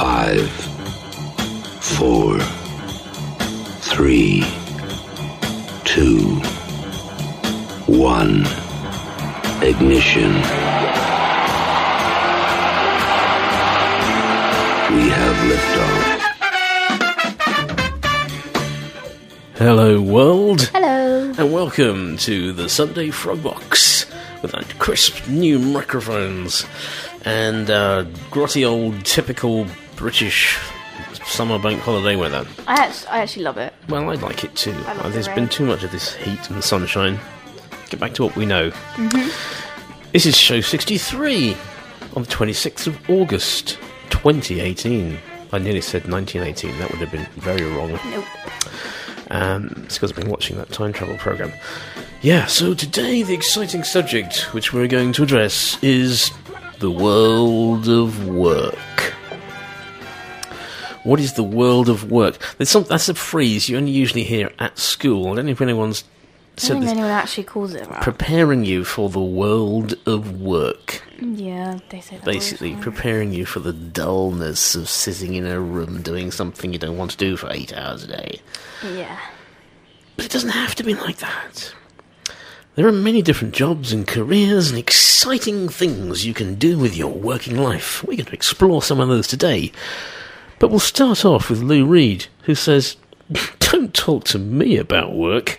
Five, four, three, two, one. Ignition. We have liftoff. Hello, world, Hello. and welcome to the Sunday Frog Box with our crisp new microphones and uh, grotty old typical British summer bank holiday weather. I actually, I actually love it. Well, I like it too. Uh, There's rain. been too much of this heat and sunshine. Get back to what we know. This is show 63 on the 26th of August 2018. I nearly said 1918. That would have been very wrong. Nope. Um, it's because I've been watching that time travel program. Yeah, so today the exciting subject which we're going to address is the world of work. What is the world of work? There's some, that's a phrase you only usually hear at school. I don't know if anyone's I don't think anyone actually calls it that. Preparing you for the world of work. yeah, they say that. Basically, preparing you for the dullness of sitting in a room doing something you don't want to do for eight hours a day. Yeah. But it doesn't have to be like that. There are many different jobs and careers and exciting things you can do with your working life. We're going to explore some of those today. But we'll start off with Lou Reed, who says, Don't talk to me about work.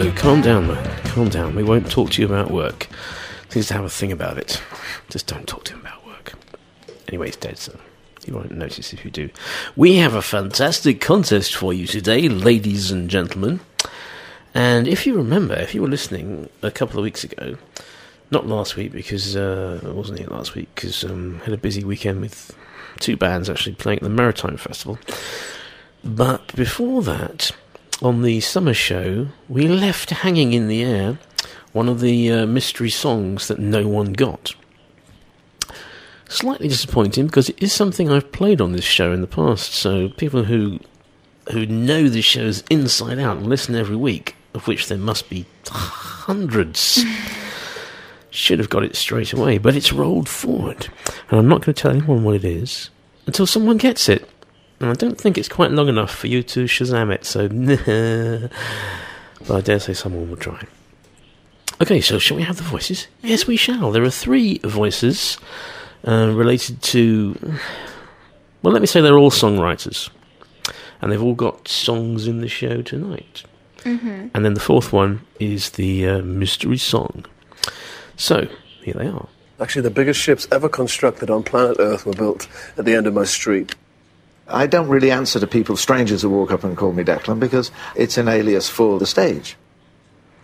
Lou, calm down, man. Calm down. We won't talk to you about work. Seems to have a thing about it. Just don't talk to him about work. Anyway, he's dead, so you won't notice if you do. We have a fantastic contest for you today, ladies and gentlemen. And if you remember, if you were listening a couple of weeks ago, not last week because uh, I wasn't here last week because um, had a busy weekend with two bands actually playing at the Maritime Festival. But before that, on the summer show, we left hanging in the air one of the uh, mystery songs that no one got. Slightly disappointing because it is something I've played on this show in the past. So people who who know the shows inside out and listen every week, of which there must be hundreds, should have got it straight away. But it's rolled forward, and I'm not going to tell anyone what it is until someone gets it. And I don't think it's quite long enough for you to Shazam it, so but I dare say someone will try. Okay, so shall we have the voices? Yes, we shall. There are three voices uh, related to. Well, let me say they're all songwriters, and they've all got songs in the show tonight. Mm-hmm. And then the fourth one is the uh, mystery song. So here they are. Actually, the biggest ships ever constructed on planet Earth were built at the end of my street. I don't really answer to people, strangers who walk up and call me Declan, because it's an alias for the stage.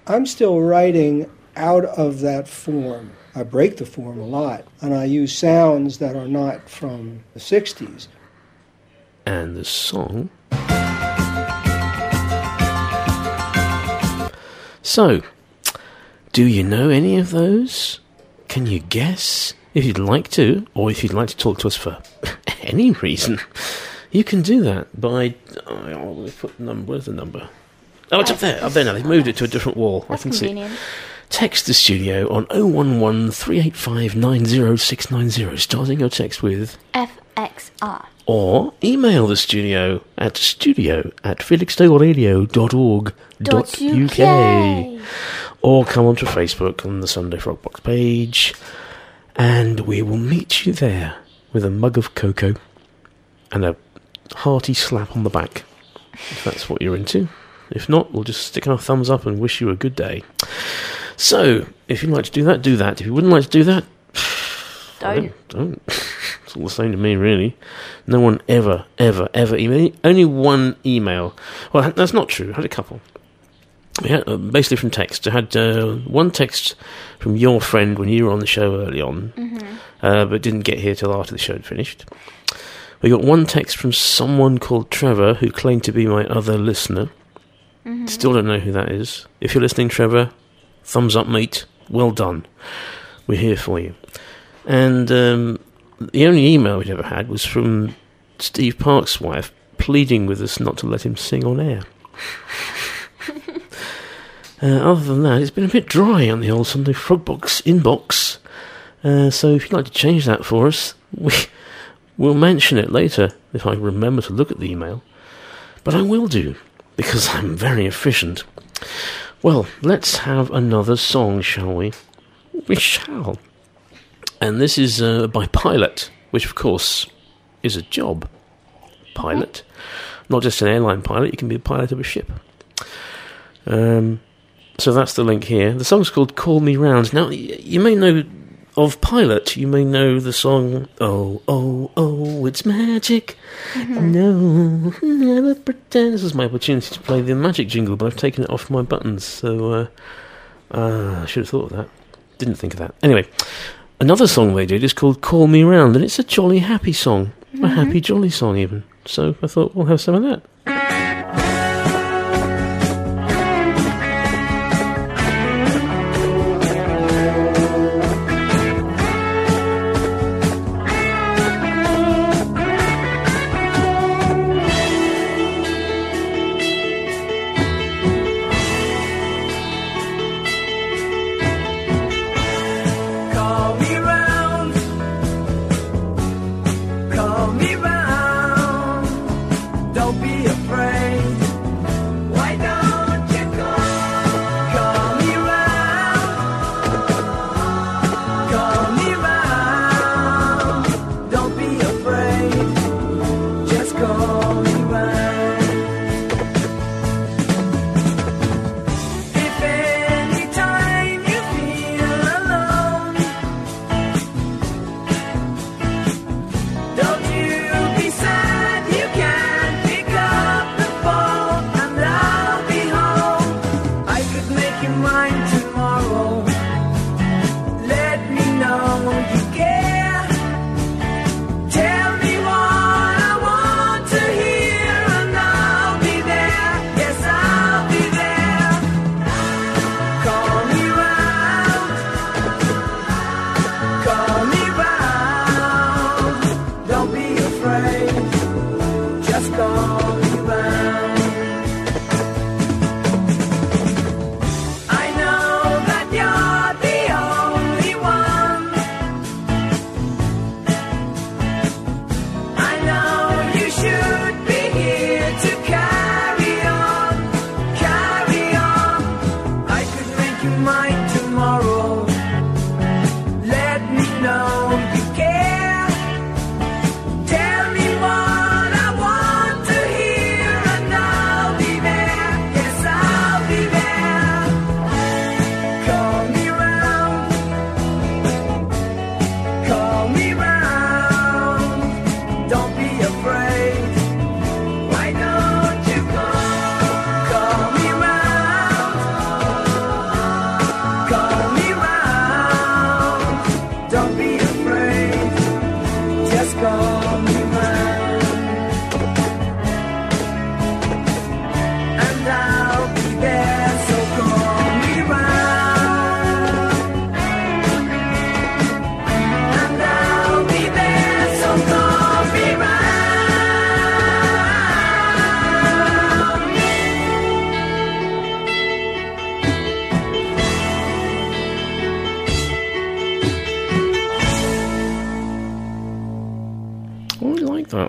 I'm still writing out of that form. I break the form a lot, and I use sounds that are not from the 60s. And the song. So, do you know any of those? Can you guess? If you'd like to, or if you'd like to talk to us for any reason, you can do that by. Oh, put the number. Where's the number? Oh, it's up there. Up there now. They've moved it to a different wall. That's I can see. convenient. Text the studio on 011 385 90690, starting your text with, FXR. or email the studio at studio at felixstoweradio.org.uk. UK. Or come onto Facebook on the Sunday Frogbox page, and we will meet you there with a mug of cocoa and a hearty slap on the back, if that's what you're into. If not, we'll just stick our thumbs up and wish you a good day. So, if you'd like to do that, do that. If you wouldn't like to do that, Don't. don't. it's all the same to me, really. No one ever, ever, ever email. Only one email. Well, that's not true. I had a couple. Had, uh, basically from text. I had uh, one text from your friend when you were on the show early on, uh, but didn't get here till after the show had finished. We got one text from someone called Trevor who claimed to be my other listener. Still don't know who that is. If you're listening, Trevor, thumbs up, mate. Well done. We're here for you. And um, the only email we'd ever had was from Steve Park's wife pleading with us not to let him sing on air. uh, other than that, it's been a bit dry on the old Sunday Frogbox inbox. Uh, so if you'd like to change that for us, we, we'll mention it later if I remember to look at the email. But I will do, because I'm very efficient. Well, let's have another song, shall we? We shall. And this is uh, by Pilot, which of course is a job. Pilot. Not just an airline pilot, you can be a pilot of a ship. Um, so that's the link here. The song's called Call Me Round. Now, you may know of Pilot, you may know the song Oh, oh, oh, it's magic. No, never pretend. This is my opportunity to play the magic jingle, but I've taken it off my buttons, so uh, uh, I should have thought of that. Didn't think of that. Anyway, another song they did is called Call Me Round, and it's a jolly happy song. A happy, jolly song, even. So I thought we'll have some of that.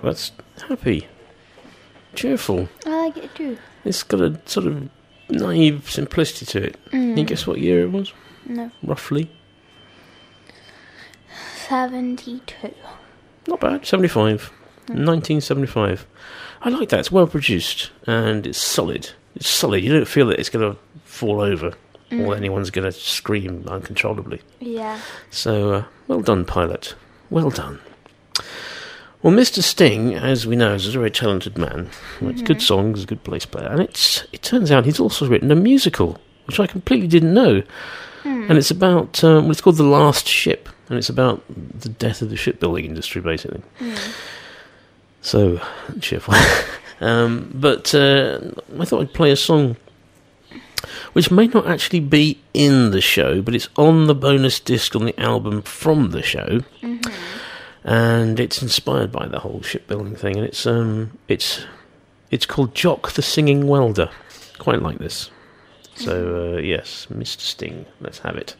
That's happy, cheerful. I like it too. It's got a sort of naive simplicity to it. Can you guess what year it was? No. Roughly? 72. Not bad. 75. Mm. 1975. I like that. It's well produced and it's solid. It's solid. You don't feel that it's going to fall over or mm. anyone's going to scream uncontrollably. Yeah. So, uh, well done, pilot. Well done. Well, Mr. Sting, as we know, is a very talented man. Writes good songs, a good bass player, and it's it turns out he's also written a musical, which I completely didn't know. And it's about um, well, it's called The Last Ship, and it's about the death of the shipbuilding industry, basically. So cheerful. um, but uh, I thought I'd play a song which may not actually be in the show, but it's on the bonus disc on the album from the show, and it's inspired by the whole shipbuilding thing. And it's um, it's it's called Jock the Singing Welder. Quite like this. So uh, yes, Mr. Sting, let's have it.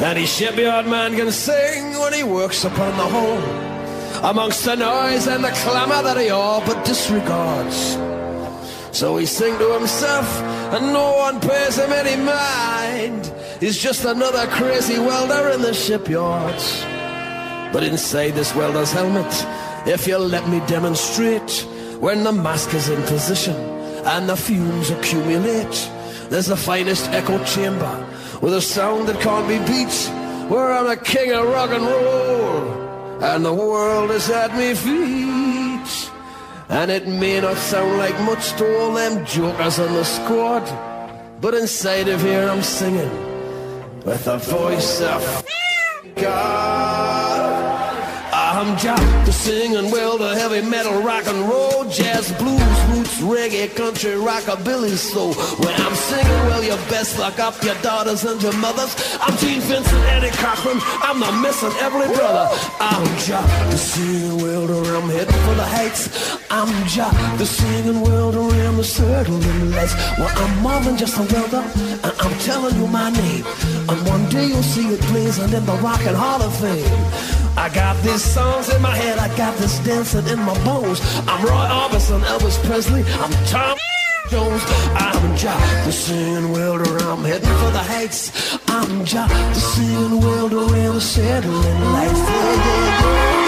Any shipyard man can sing when he works upon the hull, amongst the noise and the clamour that he all but disregards. So he sing to himself, and no one pays him any mind. He's just another crazy welder in the shipyards. But inside this welder's helmet, if you'll let me demonstrate, when the mask is in position and the fumes accumulate, there's the finest echo chamber with a sound that can't be beat, where I'm a king of rock and roll, and the world is at me feet. And it may not sound like much to all them jokers on the squad, but inside of here I'm singing with a voice of God. I'm Jack, the singing well, the heavy metal, rock and roll, jazz, blues, roots, reggae, country, rockabilly. So when I'm singing, well, you best lock up your daughters and your mothers. I'm Gene Vincent, Eddie Cochran, I'm the missing Everly brother. I'm Jack, the singing welder, I'm heading for the heights. I'm Jack, the singing welder, I'm the circling lights. Well, I'm more than just a welder, and I'm telling you my name. And one day you'll see it blazing in the Rock and Hall of Fame. I got these songs in my head, I got this dancing in my bones. I'm Roy Orbison, Elvis Presley, I'm Tom Jones, I'm Jock, the singing welder, I'm heading for the heights. I'm Jock, the singing welder, and the settling lights. Yeah, yeah, yeah.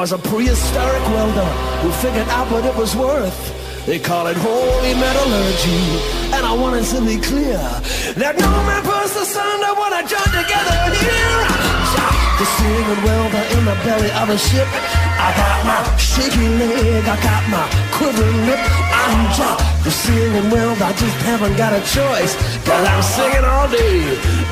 Was a prehistoric welder who figured out what it was worth. They call it holy metallurgy, and I want it to be clear that no man puts the thunder when I join together here. The singing welder in the belly of a ship. I got my shaky leg, I got my quivering lip. I'm Jack, the singing welder, I just haven't got a choice. Cause I'm singing all day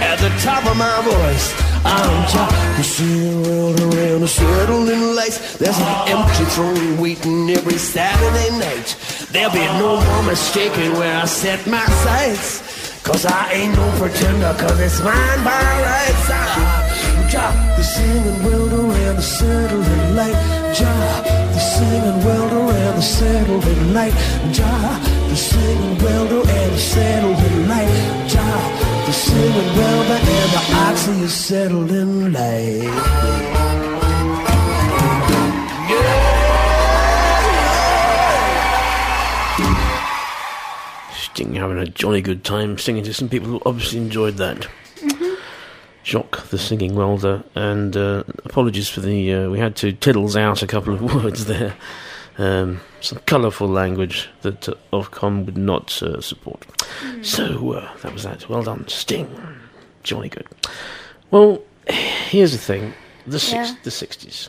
at the top of my voice. I'm Jack, the singing welder around the settling lights. There's an empty throne waiting every Saturday night. There'll be no more mistaking where I set my sights. Cause I ain't no pretender, cause it's mine by rights. Ah, I'm Jack, the singing welder around the settling light. Jack, singing welder and the settling light. Jah, the singing welder and the settling light. Jah, the singing welder and the oxy is settling light. Sting having a jolly good time singing to some people who obviously enjoyed that. Jock, the singing welder, and uh, apologies for the. Uh, we had to tiddles out a couple of words there. Um, some colourful language that uh, Ofcom would not uh, support. So uh, that was that. Well done, Sting. Jolly good. Well, here's the thing: the six, Yeah. the sixties.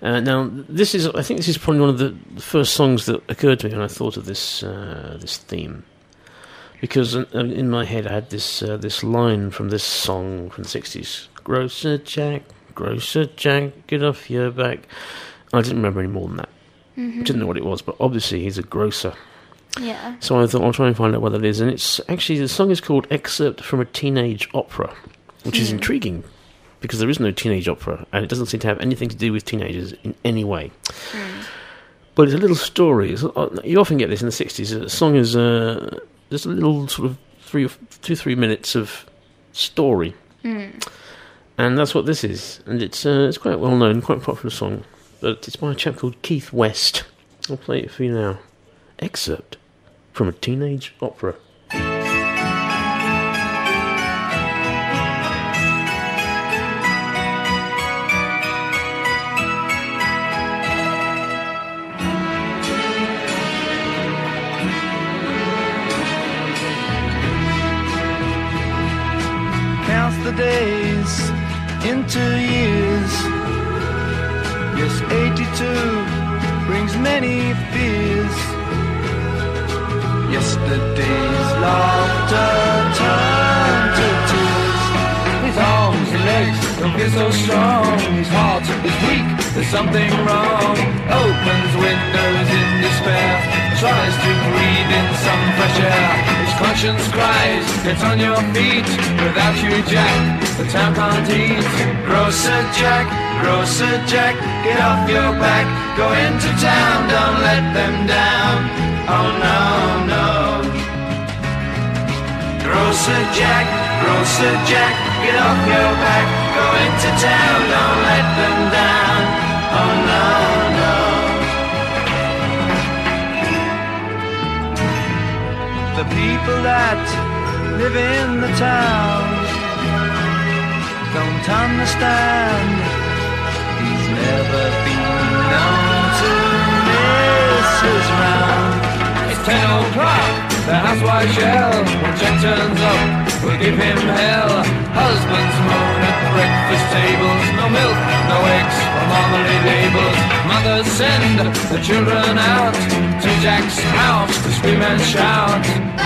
Uh, now, this is. I think this is probably one of the, the first songs that occurred to me when I thought of this uh, this theme, because in, in my head I had this uh, this line from this song from the sixties: "Grocer Jack, Grocer Jack, get off your back." I didn't remember any more than that. I didn't know what it was, but obviously he's a grocer. Yeah. So I thought I'll try and find out what that is. And it's actually the song is called "Excerpt from a Teenage Opera," which is intriguing because there is no teenage opera, and it doesn't seem to have anything to do with teenagers in any way. But it's a little story. It's, uh, you often get this in the '60s. A song is uh, just a little sort of three, or two, three minutes of story, and that's what this is. And it's uh, it's quite well known, quite a popular song. But it's by a chap called Keith West. I'll play it for you now. Excerpt from a teenage opera. Days into years. Yes, 82 brings many fears. Yesterday's laughter turned to tears. His arms and legs don't feel so strong. His heart is weak, there's something wrong. Opens windows in despair, tries to breathe in some fresh air. Conscience cries, it's on your feet. Without you, Jack, the town can't eat. Grocer Jack, Grocer Jack, get off your back. Go into town, don't let them down. Oh no, no. Grocer Jack, Grocer Jack, get off your back. Go into town, don't let them down. Oh no. The people that live in the town don't understand. He's never been known to miss his round. It's ten o'clock, the housewife shell. When Jack turns up, we'll give him hell. Husbands moan at breakfast tables. No milk, no eggs, or marmalade labels. Mothers send the children out to Jack's house to scream and shout.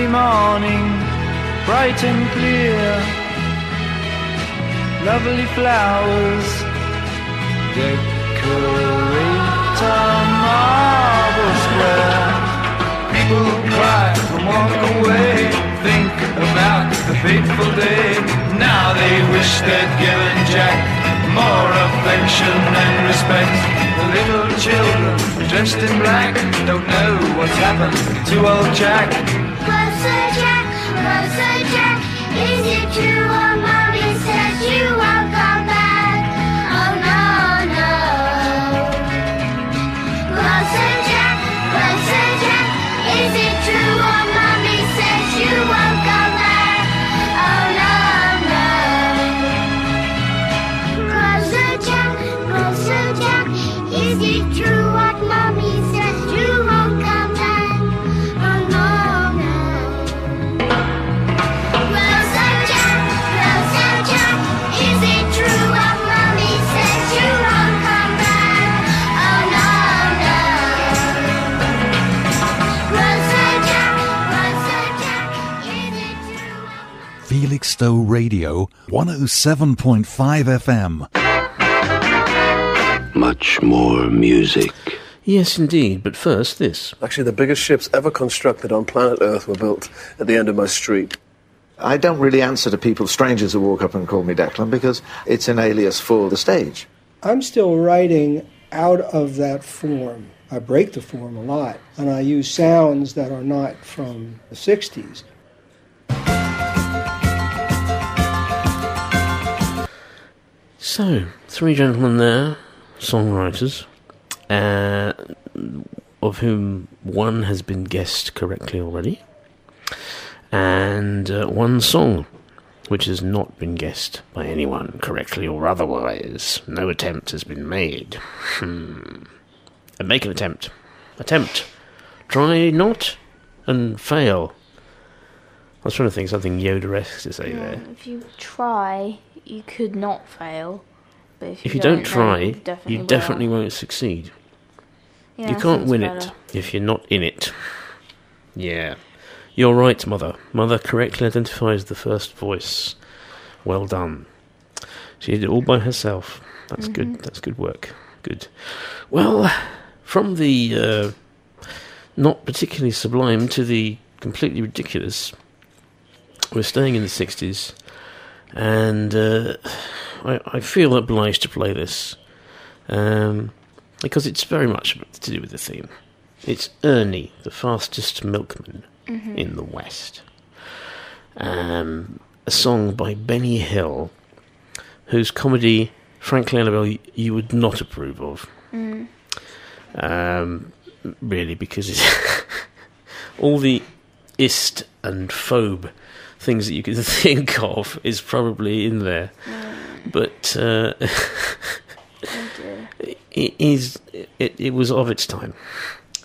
Sunday morning, bright and clear. Lovely flowers decorate a marble square. People cry and walk away, think about the fateful day. Now they wish they'd given Jack more affection and respect. The little children dressed in black don't know what's happened to old Jack. Felixstowe Radio 107.5 FM. Much more music. Yes, indeed. But first, this. Actually, the biggest ships ever constructed on planet Earth were built at the end of my street. I don't really answer to people, strangers who walk up and call me Declan, because it's an alias for the stage. I'm still writing out of that form. I break the form a lot, and I use sounds that are not from the 60s. So, three gentlemen there, songwriters, uh, of whom one has been guessed correctly already, and uh, one song which has not been guessed by anyone correctly or otherwise. No attempt has been made. Hmm. And make an attempt. Attempt. Try not and fail. I was trying to think something Yoda-esque to say there. If you try, you could not fail. But if you, If you don't then try, you definitely, you will. definitely won't succeed. Yeah, you can't win better. it if you're not in it. Yeah. You're right, Mother. Mother correctly identifies the first voice. Well done. She did it all by herself. That's good. That's good work. Good. Well, from the uh, not particularly sublime to the completely ridiculous, we're staying in the 60s, and uh, I, I feel obliged to play this um, because it's very much to do with the theme. It's Ernie, the fastest milkman in the West. Um, a song by Benny Hill, whose comedy, frankly, Annabelle, you would not approve of. Um, really, because it's all the ist and phobe things that you could think of is probably in there. But uh, it is it, it was of its time.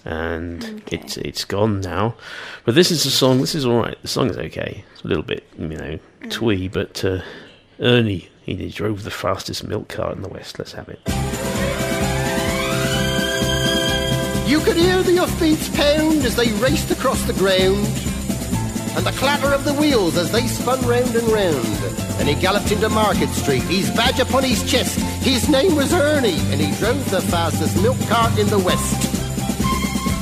And it's it's gone now. But this is a song this is all right. The song is okay. It's a little bit you know twee but uh, ernie he drove the fastest milk cart in the west. Let's have it. You could hear the hoofbeats pound as they raced across the ground, and the clatter of the wheels as they spun round and round. And he galloped into Market Street, his badge upon his chest. His name was Ernie, and he drove the fastest milk cart in the West.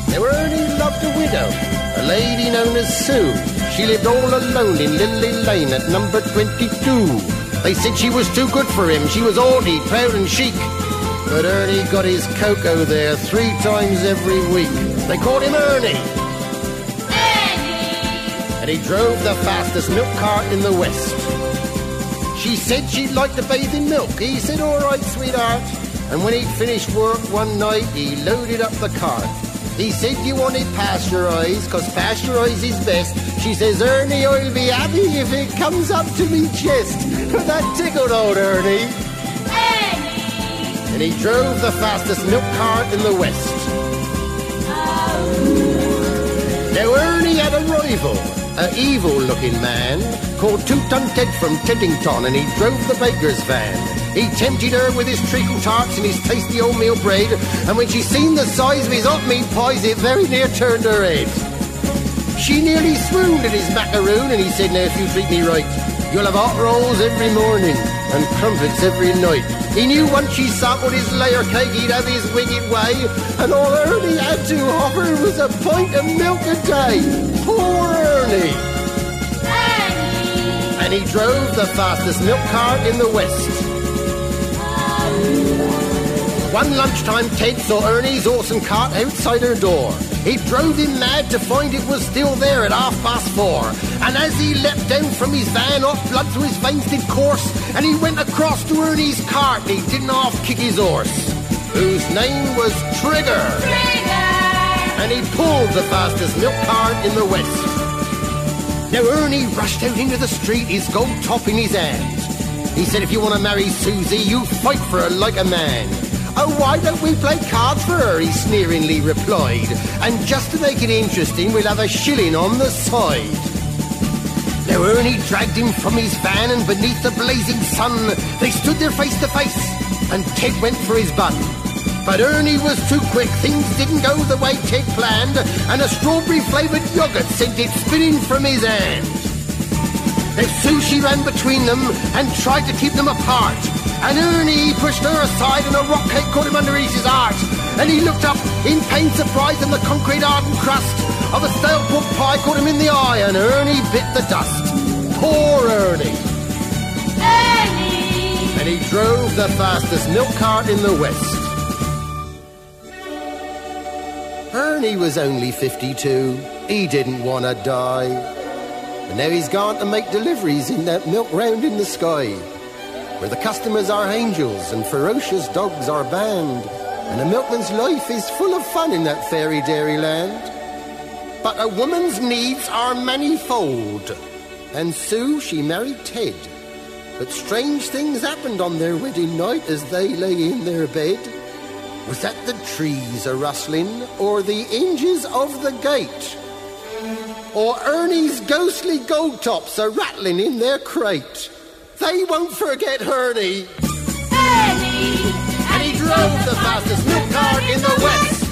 Now Ernie loved a widow, a lady known as Sue. She lived all alone in Lily Lane at number 22. They said she was too good for him. She was haughty, proud and chic. But Ernie got his cocoa there three times every week. They called him Ernie. And he drove the fastest milk cart in the West. She said she'd like to bathe in milk. He said, all right, sweetheart. And when he'd finished work one night, he loaded up the cart. He said, you want it pasteurized, cause pasteurized is best. She says, Ernie, I'll be happy if it comes up to me chest. that tickled old Ernie. And he drove the fastest milk cart in the West. Oh. Now Ernie had a rival, a evil-looking man called Two-Ton Ted from Teddington, and he drove the baker's van. He tempted her with his treacle tarts and his tasty oatmeal bread, and when she seen the size of his hot meat pies, it very near turned her head. She nearly swooned at his macaroon, and he said, Now, if you treat me right, you'll have hot rolls every morning and crumpets every night. He knew once she sampled his layer cake, he'd have his wicked way, and all Ernie had to offer was a pint of milk a day. Poor Ernie! Ernie! And he drove the fastest milk cart in the West. One lunchtime, Ted saw Ernie's awesome cart outside her door. He drove him mad to find it was still there at half past four. And as he leapt down from his van, off blood through his veins did course, and he went across to Ernie's cart, and he didn't half kick his horse, whose name was Trigger. And he pulled the fastest milk cart in the West. Now Ernie rushed out into the street, his gold top in his hand. He said, if you want to marry Susie, you fight for her like a man. Oh, why don't we play cards for her? He sneeringly replied. And just to make it interesting, we'll have a shilling on the side. Now Ernie dragged him from his van, and beneath the blazing sun, they stood there face to face, and Ted went for his bun. But Ernie was too quick, things didn't go the way Ted planned, and a strawberry flavoured yoghurt sent it spinning from his hand. Now Sue, she ran between them and tried to keep them apart. And Ernie pushed her aside and a rock cake caught him underneath his heart. And he looked up in pained surprise and the concrete hardened crust of a stale pork pie caught him in the eye and Ernie bit the dust. Poor Ernie. Ernie! And he drove the fastest milk cart in the West. Ernie was only 52. He didn't want to die. And now he's gone to make deliveries in that milk round in the sky, where the customers are angels and ferocious dogs are banned. And a milkman's life is full of fun in that fairy dairy land. But a woman's needs are manifold. And Sue, she married Ted. But strange things happened on their wedding night as they lay in their bed. Was that the trees a rustling, or the hinges of the gate? Or Ernie's ghostly gold tops are rattling in their crate? They won't forget Ernie. Ernie! And he drove the fastest milk cart in the West.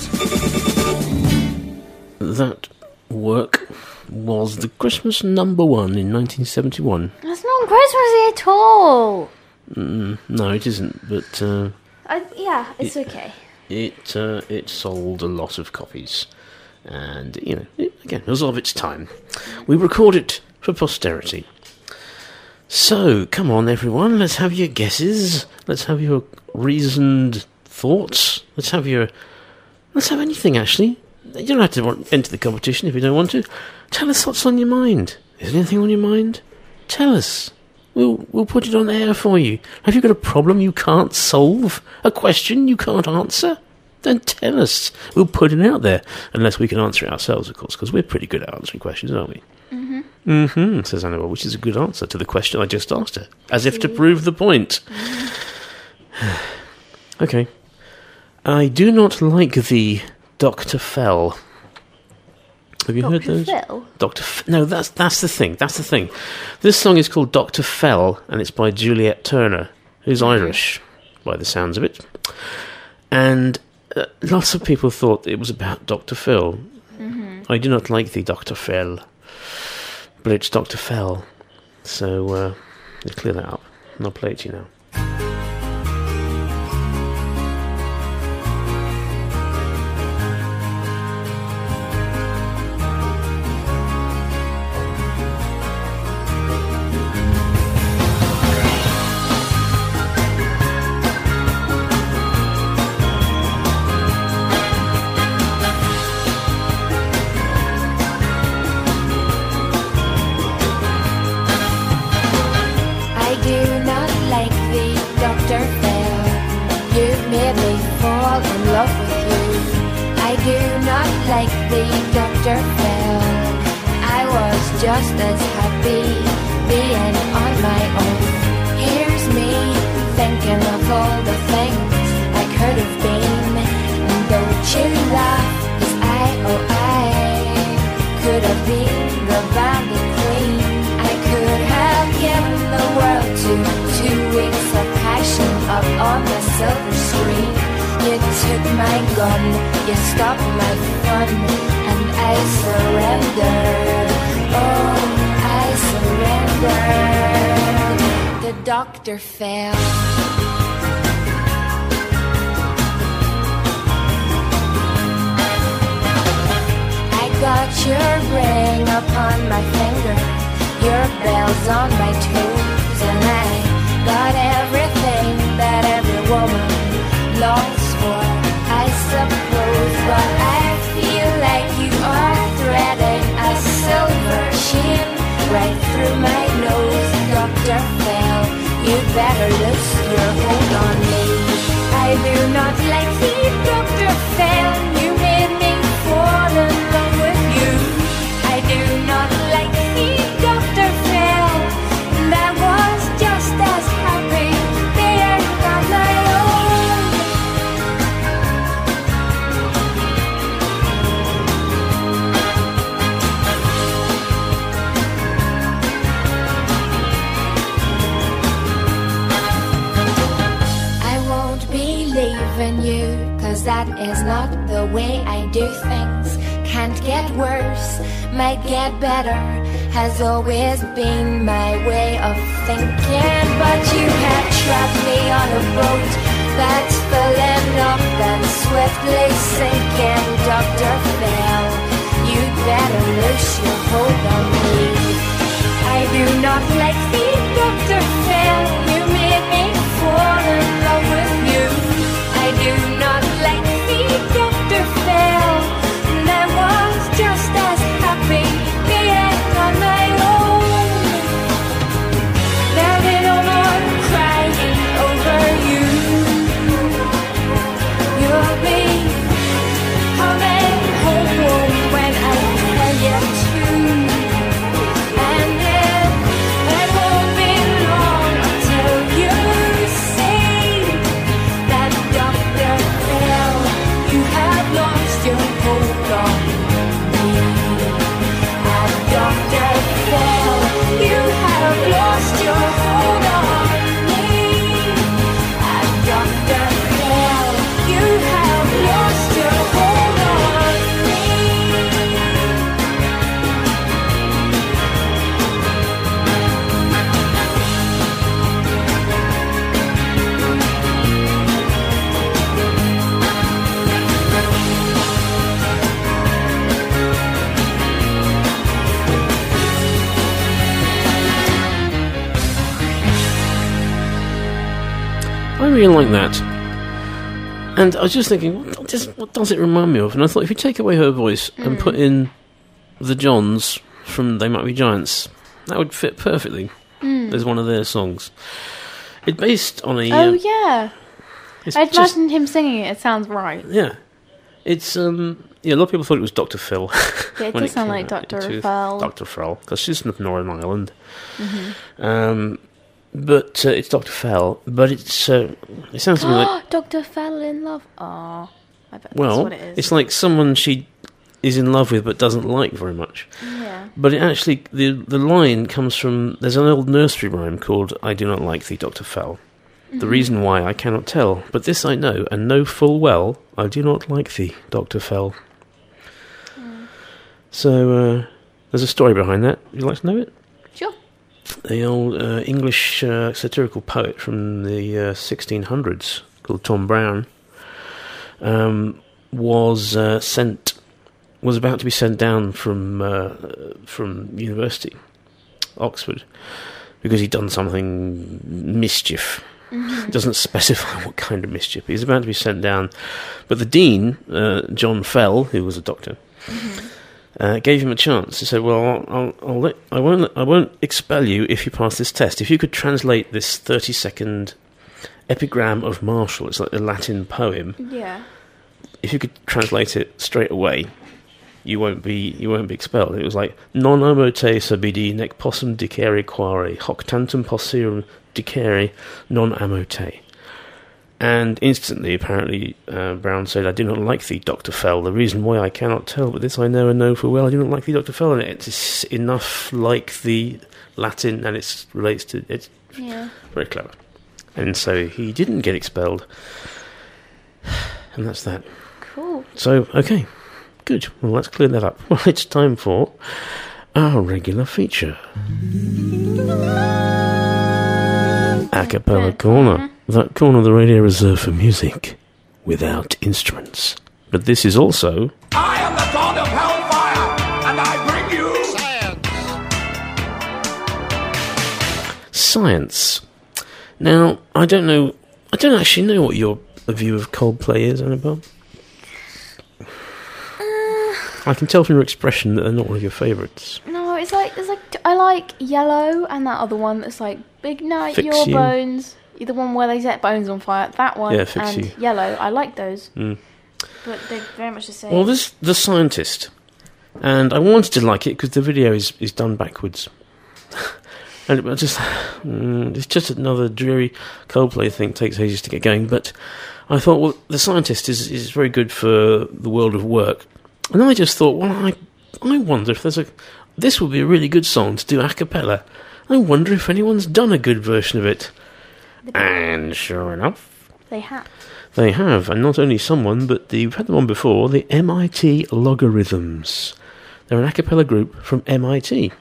That work was the Christmas number one in 1971. That's not Christmassy at all. Mm, no, it isn't, but uh, I, yeah, it's okay. it uh, it sold a lot of copies, and you know, it, again, it was of its time. We record it for posterity. So, come on, everyone, let's have your guesses. Let's have your reasoned thoughts. Let's have your. Let's have anything, actually. You don't have to want, enter the competition if you don't want to. Tell us what's on your mind. Is there anything on your mind? Tell us. We'll, we'll put it on air for you. Have you got a problem you can't solve? A question you can't answer? Then tell us. We'll put it out there. Unless we can answer it ourselves, of course, because we're pretty good at answering questions, aren't we? Mm-hmm. Mm-hmm, says Annabelle, which is a good answer to the question I just asked her, as if to prove the point. okay. I do not like the Dr. Fell. Have you heard those? Phil? Dr. F- no, that's that's the thing. That's the thing. This song is called Dr. Fell, and it's by Juliet Turner, who's Irish, by the sounds of it. And uh, lots of people thought it was about Dr. Phil. Mhm. I do not like the Dr. Phil, but it's Dr. Fell. So uh, let's clear that up, and I'll play it to you now. Like that. And I was just thinking, what does, what does it remind me of? And I thought, if you take away her voice and put in the Johns from They Might Be Giants, that would fit perfectly Mm. as one of their songs. It's based on a. Oh uh, yeah. I just- imagined him singing it. It sounds right. Yeah. It's, um. Yeah, a lot of people thought it was Dr. Phil. Yeah, it does sound like. Dr. Phil. Dr. Phil, because she's from Northern Ireland. Mhm. Um, but uh, it's Dr. Fell. but it's. Uh, it sounds to me like. Doctor fell in love. Oh, I bet that's Well, what it is. it's like someone she is in love with but doesn't like very much. Yeah. But it actually, the the line comes from there's an old nursery rhyme called "I do not like thee, Doctor Fell." The Mhm. reason why I cannot tell, but this I know, and know full well, I do not like thee, Doctor Fell. So uh, there's a story behind that. Would you like to know it? The old uh, English uh, satirical poet from the uh, 1600s called Tom Brown um, was uh, sent was about to be sent down from uh, from university, Oxford, because he'd done something mischief. Mhm. Doesn't specify what kind of mischief. He's about to be sent down, but the dean, uh, John Fell, who was a doctor, uh, gave him a chance. He said, "Well, I'll, I'll, let, I won't, I won't expel you if you pass this test. If you could translate this thirty-second epigram of Martial, it's like a Latin poem. Yeah. If you could translate it straight away, you won't be, you won't be expelled. It was like non amote sabidi nec possum dicere quare hoc tantum posserum dicere non amote." And instantly, apparently, uh, Brown said, I do not like thee, Dr. Fell. The reason why I cannot tell, but this I know and know full well, I do not like thee, Dr. Fell. And it's enough like the Latin, and it relates to it. Yeah. very clever. And so he didn't get expelled. And that's that. Cool. So, okay, good. Well, let's clear that up. Well, it's time for our regular feature A Cappella Corner. That corner of the radio reserved for music without instruments. But this is also I am the god of hellfire, and I bring you science. Now, I don't know. I don't actually know what your view of Coldplay is, Annabelle. Uh. I can tell from your expression that they're not one of your favourites. No, it's like it's like I like yellow and that other one that's like big night Fix your You. bones. The one where they set bones on fire. That one Yeah, Fix and You. yellow. I like those, Mm. but they're very much the same. Well, this the scientist, and I wanted to like it because the video is is done backwards, and it just mm, it's just another dreary Coldplay thing. It Takes ages to get going, but I thought, well, the scientist is is very good for the world of work, and I just thought, well, I I wonder if there's a this would be a really good song to do a cappella. I wonder if anyone's done a good version of it. And sure enough, they have. They have, and not only someone, but the, we've had the one before, the MIT Logarhythms. They're an a cappella group from MIT,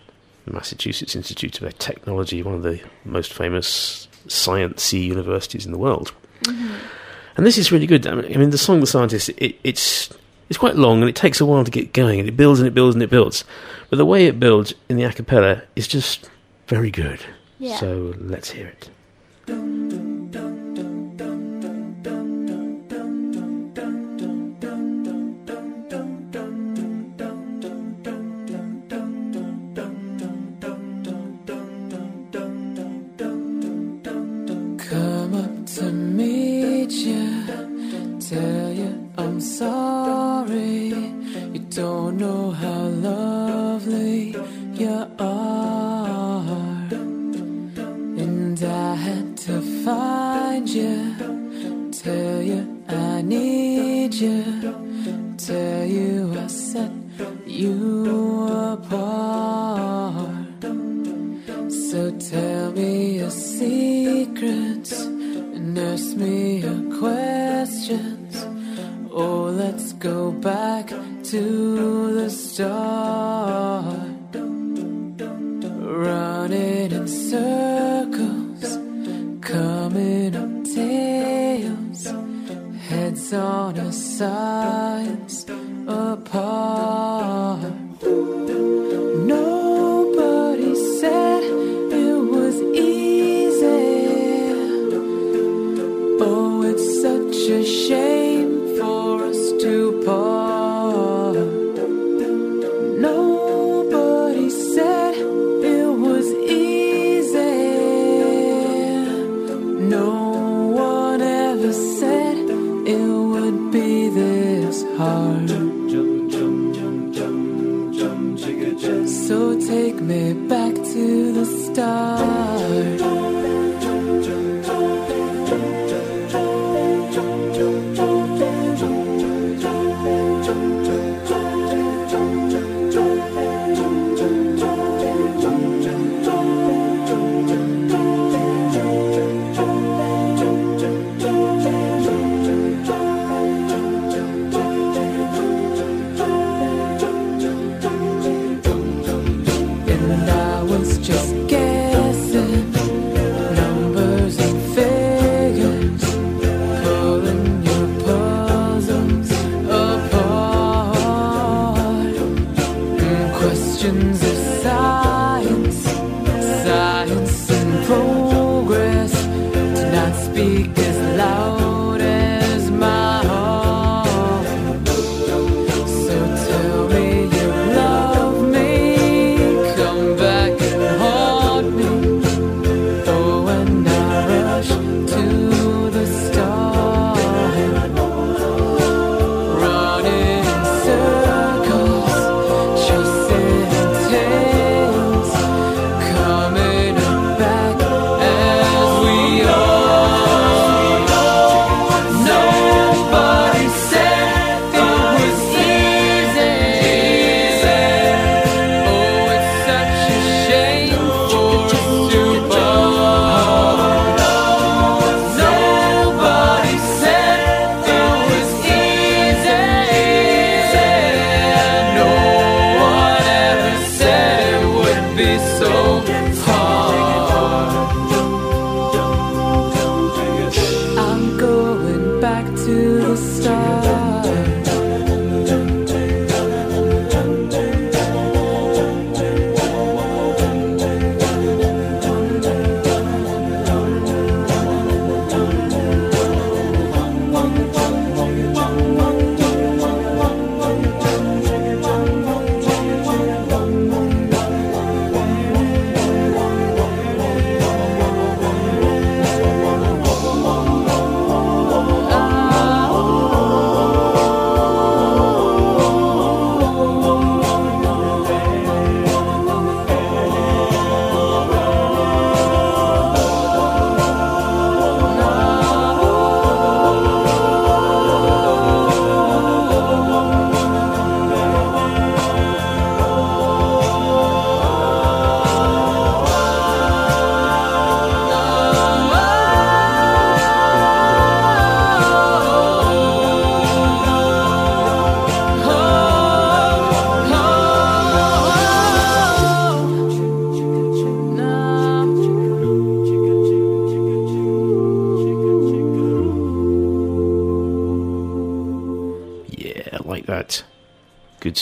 the Massachusetts Institute of Technology, one of the most famous sciencey universities in the world. Mm-hmm. And this is really good. I mean, the song The Scientist, it, it's it's quite long and it takes a while to get going and it builds and it builds and it builds. But the way it builds in the a cappella is just very good. Yeah. So let's hear it. Dun, dun.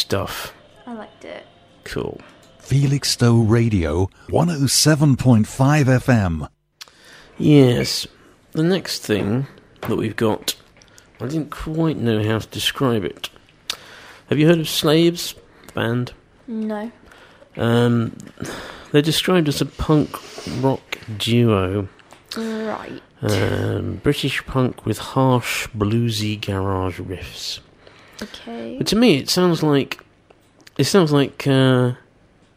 Stuff. I liked it. Cool. Felixstowe Radio 107.5 FM. Yes. The next thing that we've got, I didn't quite know how to describe it. Have you heard of Slaves, the band? No. Um, they're described as a punk rock duo. Right. Um, British punk with harsh, bluesy garage riffs. Okay. But to me, it sounds like it sounds like uh,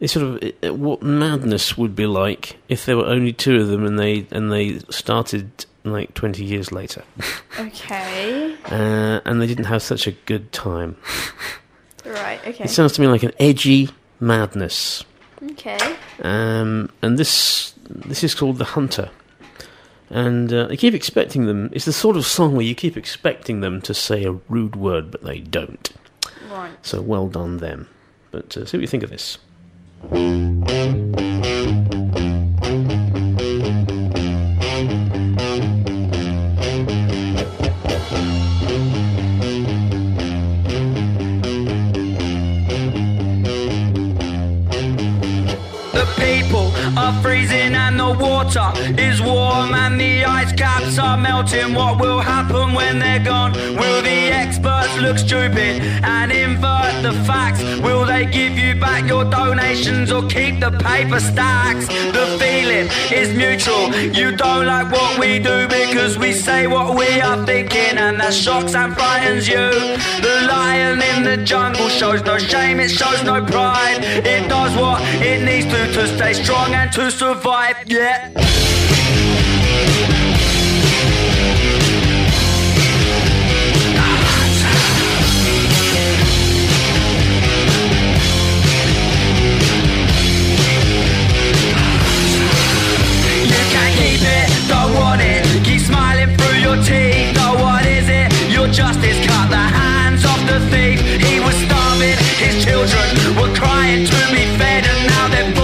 it's sort of uh, what madness would be like if there were only two of them and they and they started like twenty years later, Okay. uh, and they didn't have such a good time. Right. Okay. It sounds to me like an edgy madness. Okay. Um, and this this is called the Hunter. And uh, I keep expecting them. It's the sort of song where you keep expecting them to say a rude word, but they don't. Right. So well done them. But uh, see what you think of this. And the water is warm and the ice caps are melting. What will happen when they're gone? Will the experts look stupid and invert the facts? Will they give you back your donations or keep the paper stacks? The feeling is mutual. You don't like what we do because we say what we are thinking and that shocks and frightens you. The lion in the jungle shows no shame, it shows no pride. It does what it needs to to stay strong and to survive. Yeah. Your teeth. Oh, what is it? Your justice cut the hands off the thief. He was starving, his children were crying to be fed, and now they're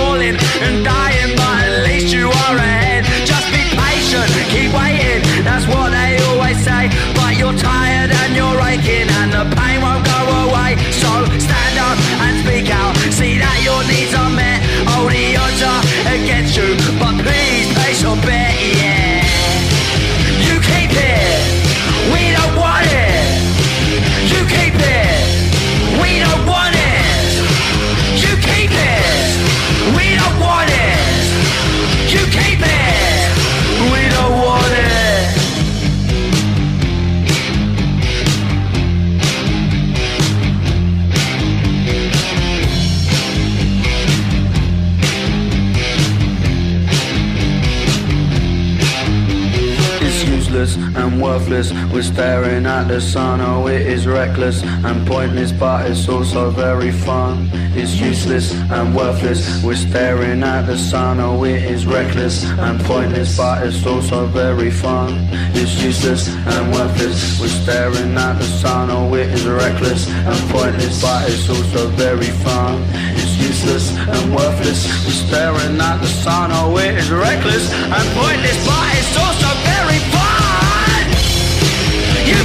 worthless. We're staring at the sun. Oh, it is reckless and pointless, but it's also very fun. It's useless and worthless. We're staring at the sun. Oh, it is reckless and pointless, but it's also very fun. It's useless and worthless. We're staring at the sun. Oh, it is reckless and pointless, but it's also very fun. It's useless and worthless. We're staring at the sun. Oh, it is reckless and pointless, but it's also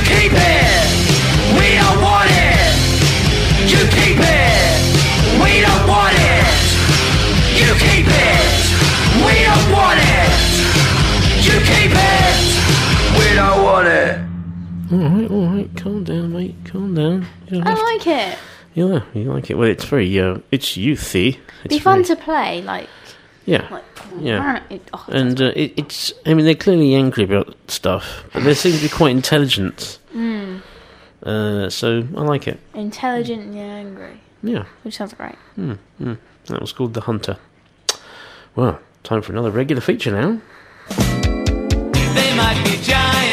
keep it. We don't want it. You keep it. We don't want it. You keep it. We don't want it. You keep it. We don't want it. All right, all right. Calm down, mate. Calm down. You don't I have like it. Yeah, you like it. Well, it's very, uh, it's youthy. It's Be fun very- to play. Like. Yeah, Like. yeah. It, oh, And uh, it, it's, I mean, they're clearly angry about stuff, but they seem to be quite intelligent. mm, Uh, so I like it. intelligent and angry. Yeah. Which sounds great. Mm, mm. That was called The Hunter. Well, time for another regular feature now. They might be giants.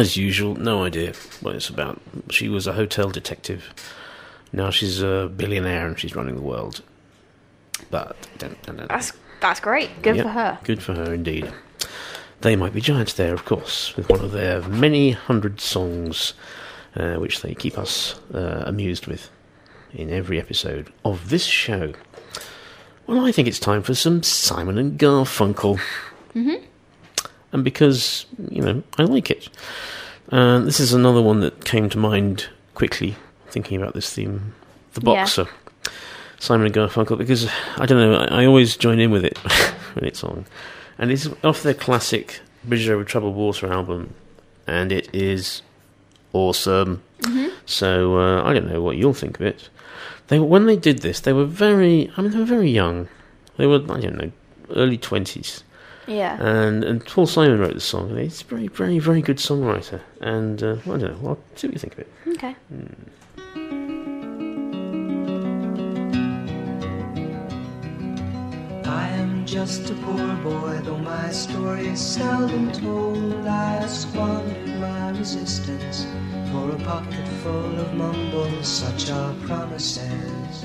As usual, no idea what it's about. She was a hotel detective. Now she's a billionaire and she's running the world. But don't, don't know. That's that's great. Good Yep, for her. Good for her indeed. They might be giants there, of course, with one of their many hundred songs, uh, which they keep us uh, amused with in every episode of this show. Well, I think it's time for some Simon and Garfunkel, Mm-hmm. And because you know I like it. Uh, this is another one that came to mind quickly thinking about this theme, the Yeah. boxer. Simon and Garfunkel because I don't know. I, I always join in with it when it's on, and it's off their classic "Bridge Over Troubled Water" album, and it is awesome. Mhm. So uh, I don't know what you'll think of it. They when they did this, they were very. I mean, they were very young. They were I don't know, early twenties. Yeah. And and Paul Simon wrote the song, and he's a very, very, very good songwriter. And uh, well, I don't know. I'll see what you think of it. Okay. I am just a poor boy, though my story is seldom told. I squandered my resistance for a pocket full of mumbles, such are promises.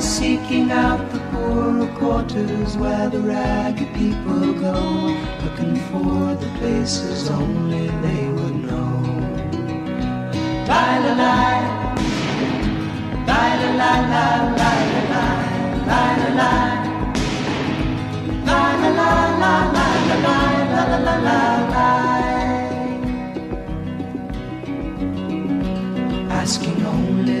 Seeking out the poorer quarters where the ragged people go, looking for the places only they would know. Lie, lie, lie, lie, lie, lie, lie, lie, lie, lie. Asking only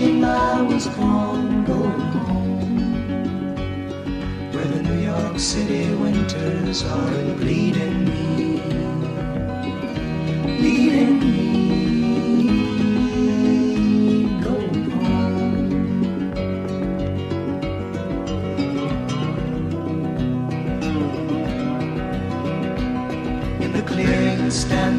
Wishing I was gone, going home. Where the New York City winters are bleeding me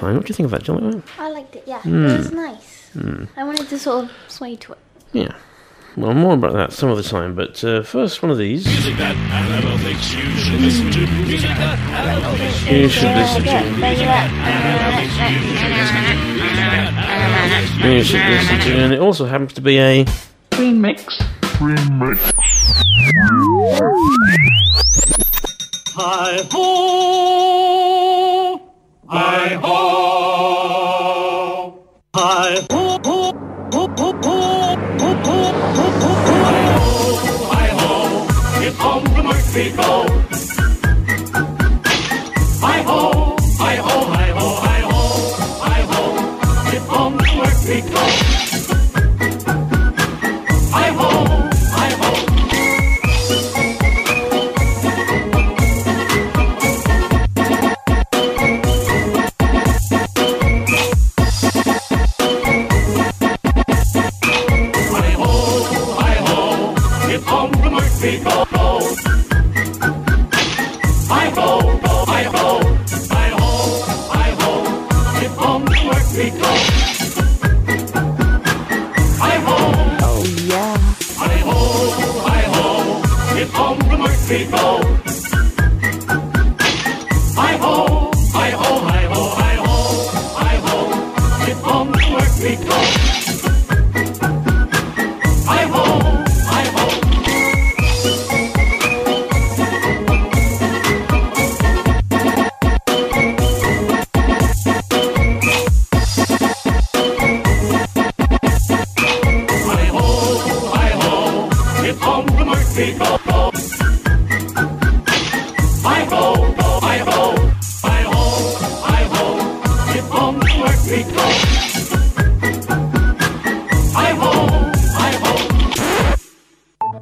Sign. What do you think of that? Do you like that? I liked it. Yeah, Hmm. it was nice. Hmm. I wanted to sort of sway to it. Yeah. Well, more about that some other time. But uh, first, one of these. Music that Annabelle thinks you should listen to. Music that Annabelle thinks You should listen to. You should listen to. And it also happens to be a Remix. Remix. Hi ho! Hi ho! Hi ho! ho, ho, ho, ho, ho, ho, ho, ho. Hi ho! If home from work we go.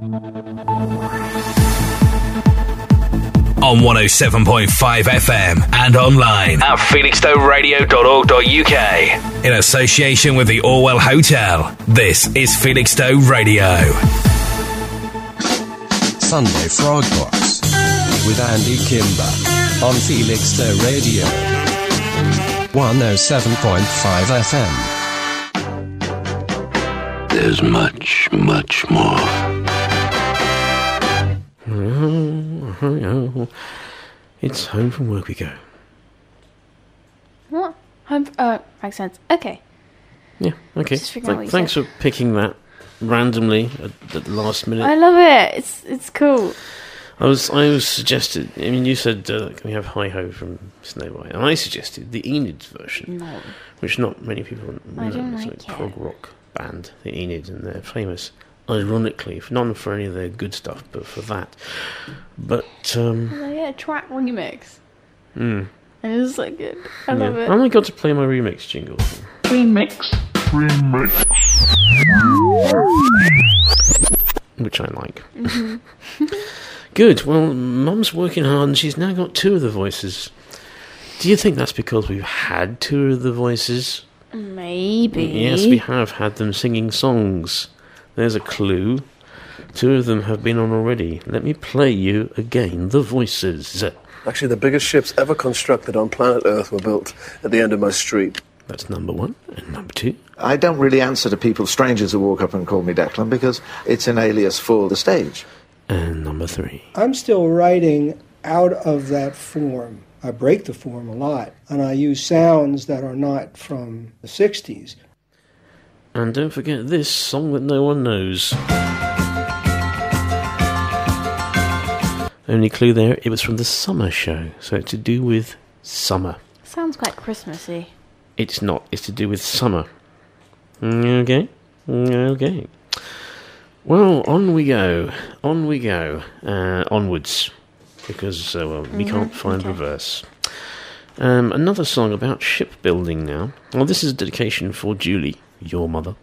On 107.5 FM and online at felixstoweradio.org.uk in association with the Orwell Hotel. This is Felixstowe Radio. Sunday Frog Box with Andy Kimber on Felixstowe Radio 107.5 FM. There's much, much more. Mm-hmm, mm-hmm, mm-hmm. It's home from work we go. What? Home. Oh, makes sense. Okay. Yeah, okay. Just figuring out what Th- you thanks for picking that randomly at, at the last minute. I love it. It's it's cool. I was I was suggested. I mean, you said uh, can we have Hi Ho from Snow White, and I suggested the Enid version, No. which not many people know. I don't It's like a prog rock band, the Enid, and they're famous. Ironically, for not for any of their good stuff, but for that. But um, Oh, yeah, track remix. mm, And it's so good. I yeah. love it. I only got to play my remix jingle, Remix. Remix. which I like. Mhm. Good. Well, Mum's working hard, and she's now got two of the voices. Do you think that's because we've had two of the voices? Maybe. Yes, we have had them singing songs. There's a clue. Two of them have been on already. Let me play you again the voices. Actually, the biggest ships ever constructed on planet Earth were built at the end of my street. That's number one. And number two? I don't really answer to people, strangers who walk up and call me Declan, because it's an alias for the stage. And number three. I'm still writing out of that form. I break the form a lot, and I use sounds that are not from the 60s. And don't forget this song that no one knows. Only clue there, it was from the summer show, so it's to do with summer. Sounds quite Christmassy. It's not, it's to do with summer. Okay? Okay. Well, on we go. On we go. Uh, onwards. Because uh, well, we Mhm, can't find okay. reverse. Um, another song about shipbuilding now. Well, this is a dedication for Julie, your mother.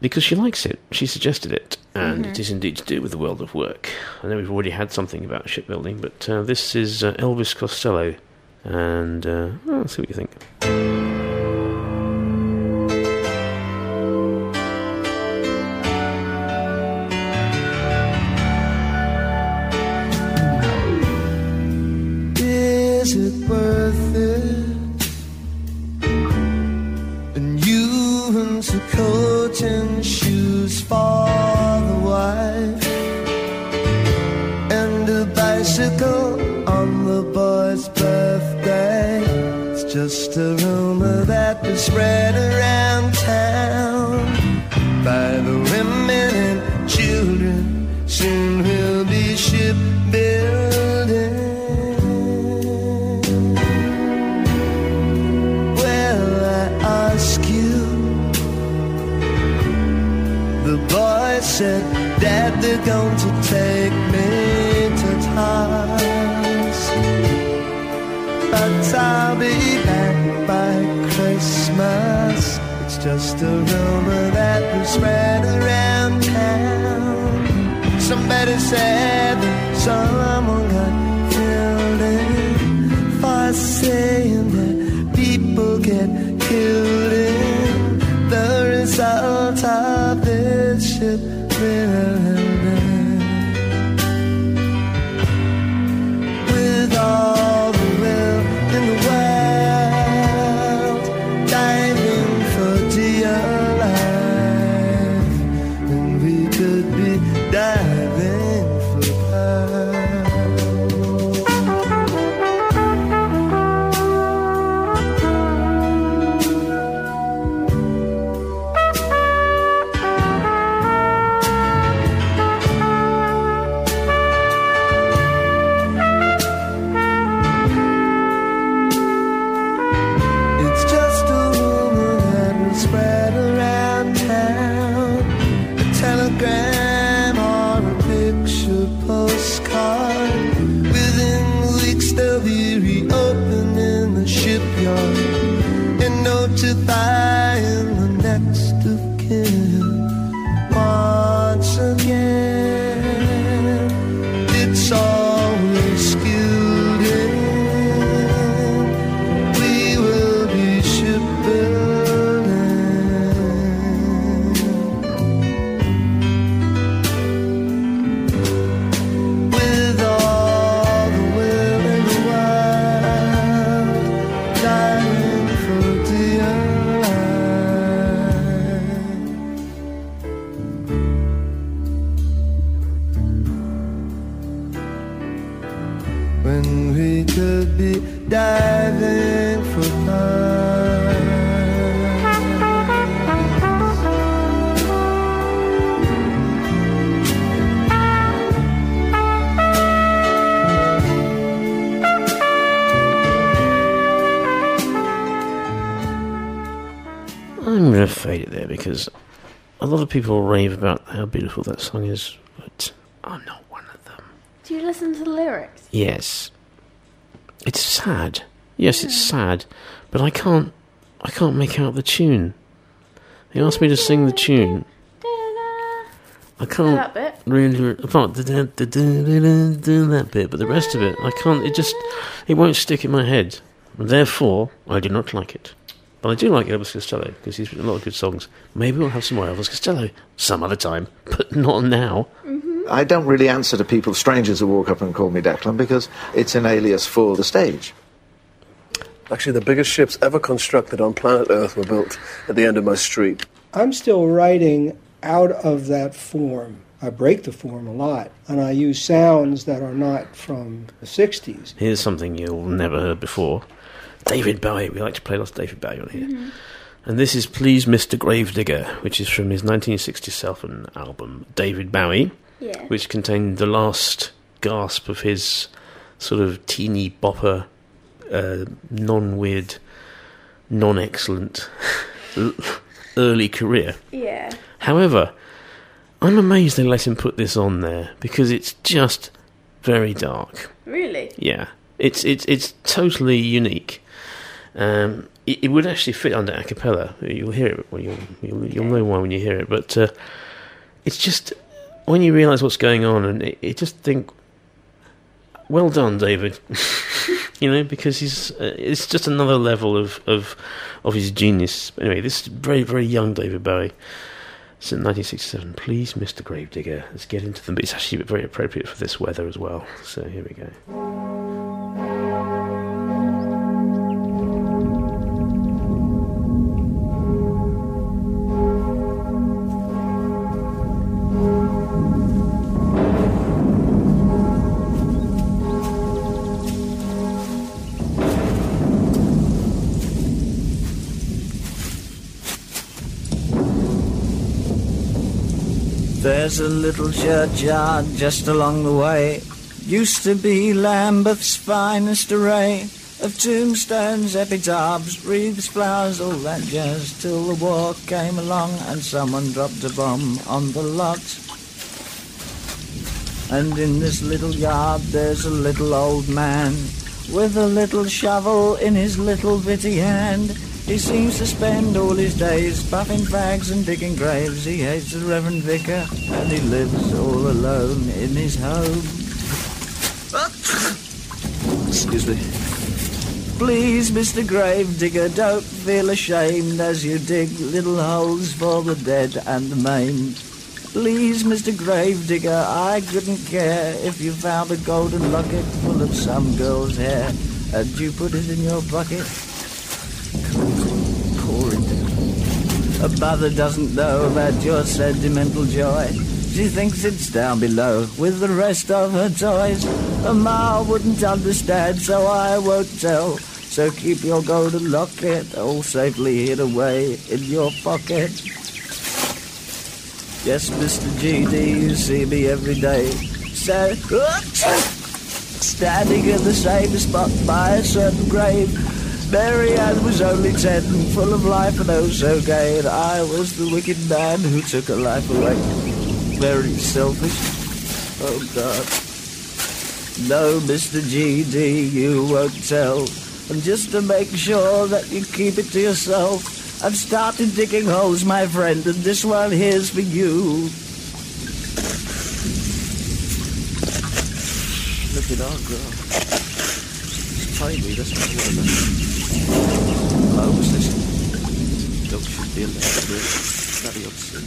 Because she likes it. She suggested it. And Mhm. it is indeed to do with the world of work. I know we've already had something about shipbuilding, but uh, this is uh, Elvis Costello. And uh, well, let's see what you think. Just a rumor that was spread around town by the women and children. Soon we'll be shipbuilding. Well, I ask you, the boy said, that they're going to take me to task. But I'll be just a rumor that was spread around town. Somebody said that people rave about how beautiful that song is, but I'm not one of them. Do you listen to the lyrics? Yes, it's sad. Yes, it's sad, but I can't. I can't make out the tune. They asked me to sing the tune. I can't bit. really apart da- that bit, but the rest of it, I can't. It just it won't stick in my head. Therefore, I do not like it. But I do like Elvis Costello because he's written a lot of good songs. Maybe we'll have some more Elvis Costello some other time, but not now. Mm-hmm. I don't really answer to people, strangers who walk up and call me Declan, because it's an alias for the stage. Actually, the biggest ships ever constructed on planet Earth were built at the end of my street. I'm still writing out of that form. I break the form a lot, and I use sounds that are not from the 60s. Here's something you'll never heard before. David Bowie. We like to play lots of David Bowie on here. And this is Please Mr. Gravedigger, which is from his 1967 album David Bowie, Yeah. which contained the last gasp of his sort of teeny bopper, uh, non weird, non excellent early career. Yeah. However, I'm amazed they let him put this on there because it's just very dark. Really? Yeah, it's it's it's totally unique. Um, it, it would actually fit under a cappella. You'll hear it. Well, you'll you'll, you'll know why when you hear it. But uh, it's just when you realise what's going on, and it, it just think, well done, David. you know, because he's uh, it's just another level of of of his genius. Anyway, this is very very young David Bowie. It's in 1967. Please, Mr. Gravedigger. Let's get into them. But it's actually very appropriate for this weather as well. So here we go. There's a little churchyard just along the way. Used to be Lambeth's finest array of tombstones, epitaphs, wreaths, flowers, all that jazz. Till the war came along and someone dropped a bomb on the lot. And in this little yard there's a little old man with a little shovel in his little bitty hand. He seems to spend all his days puffing fags and digging graves. He hates the Reverend Vicar and he lives all alone in his home. Excuse me. Please, Mr. Gravedigger, don't feel ashamed as you dig little holes for the dead and the maimed. Please, Mr. Gravedigger, I couldn't care if you found a golden locket full of some girl's hair and you put it in your bucket. Pour it down. A mother doesn't know about your sentimental joy. She thinks it's down below with the rest of her toys. A ma wouldn't understand, so I won't tell. So keep your golden locket all safely hid away in your pocket. Yes, Mr. GD, you see me every day. So, standing in the same spot by a certain grave. Mary Ann was only ten, full of life and oh so gay, and I was the wicked man who took her life away. Very selfish. Oh God. No, Mr. GD, you won't tell. And just to make sure that you keep it to yourself, I've started digging holes, my friend, and this one here's for you. Look at our girl. It's tiny, that's not one of them. What's this? Should be allowed to do it. Bloody obscene.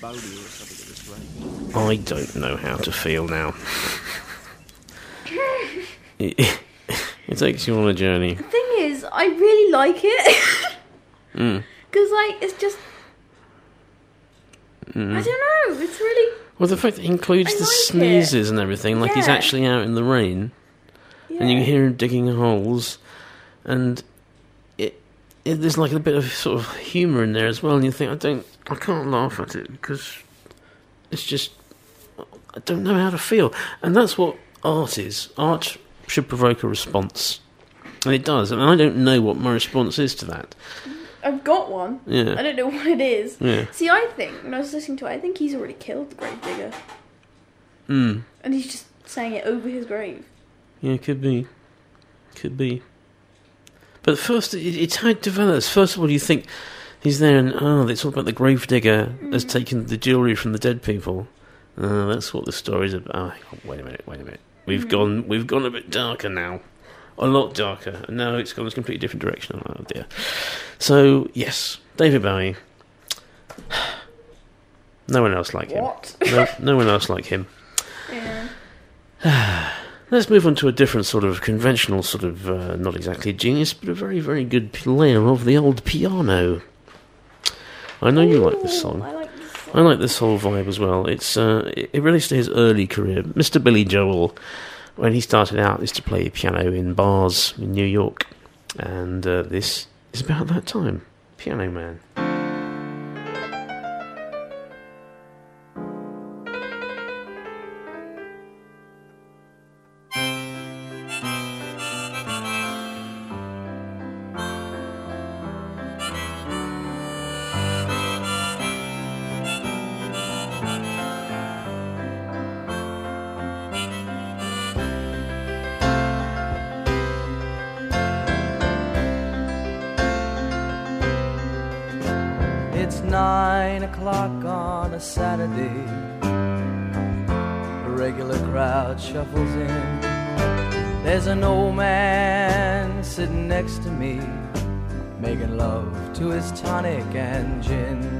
Bodie or something at this rate. I don't know how to feel now. it, it takes you on a journey. The thing is, I really like it Mm. because, like, it's just Mm. I don't know. It's really Well, the fact that he includes I the like sneezes and everything, like he's actually out in the rain, and you can hear him digging holes, and it, it there's like a bit of sort of humour in there as well. And you think, I don't, I can't laugh at it because it's just I don't know how to feel, and that's what art is. Art should provoke a response, and it does. And I don't know what my response is to that. I've got one. Yeah. I don't know what it is. Yeah. See, I think when I was listening to it, I think he's already killed the gravedigger, Mm. and he's just saying it over his grave. Yeah, it could be. Could be. But first, it, it's how it develops. First of all, you think he's there and, oh, it's all about the gravedigger has taken the jewellery from the dead people. Uh, that's what the story's about. Oh, wait a minute, wait a minute. We've Mm. gone we've gone a bit darker now. A lot darker. And now it's gone in a completely different direction. Oh, dear. So, yes, David Bowie. No one else like him. What? No, no one else like him. Yeah. Let's move on to a different sort of conventional, sort of uh, not exactly genius, but a very, very good player of the old piano. I know you like this song. I like I like this whole vibe as well. It's uh, it it relates to his early career. Mr. Billy Joel, when he started out, is to play piano in bars in New York, and uh, this is about that time. Piano Man. Next to me, making love to his tonic and gin.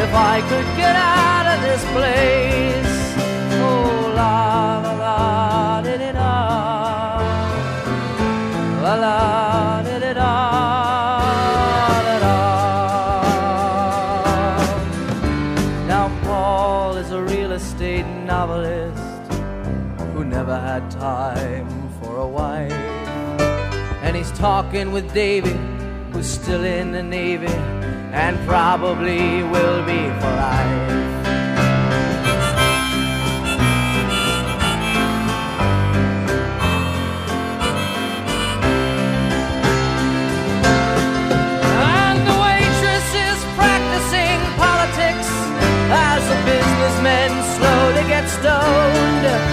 if I could get out of this place. Oh, la la la, did it La la, Now, Paul is a real estate novelist who never had time for a wife. And he's talking with Davy, who's still in the Navy and probably will be for life. And the waitress practicing politics as the businessmen slowly get stoned.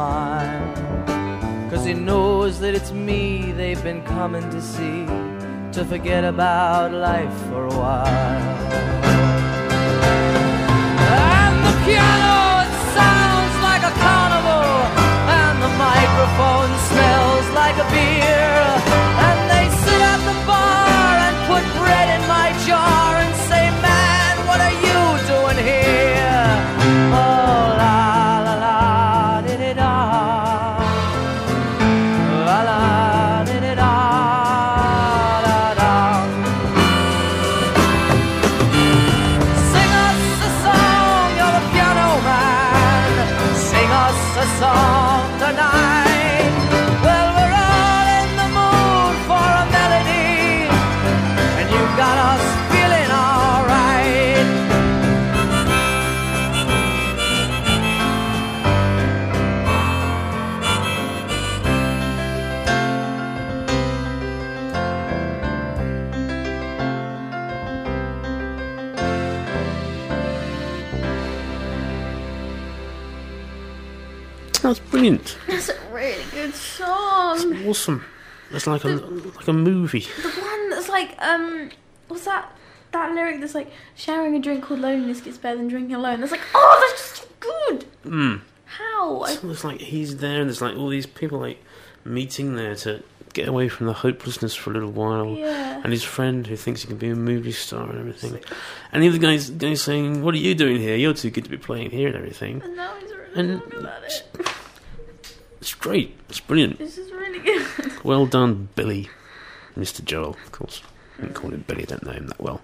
Smile. Cause he knows that it's me they've been coming to see to forget about life for a while. And the piano, it sounds like a carnival, and the microphone smells like a beer. And they sit at the bar and put bread in my jar It's like a like a movie. The one that's like, um, what's that? That lyric that's like, sharing a drink called loneliness gets better than drinking alone. That's like, oh, that's just good. Mm. How? I, So it's like he's there, and there's like all these people like meeting there to get away from the hopelessness for a little while. Yeah. And his friend who thinks he can be a movie star and everything. And the other guy's, guy's saying, "What are you doing here? You're too good to be playing here and everything." and now he's really And about it. It's great. It's brilliant. This is really good. Well done, Billy. Mr. Joel, of course. I didn't call him Billy, I don't know him that well.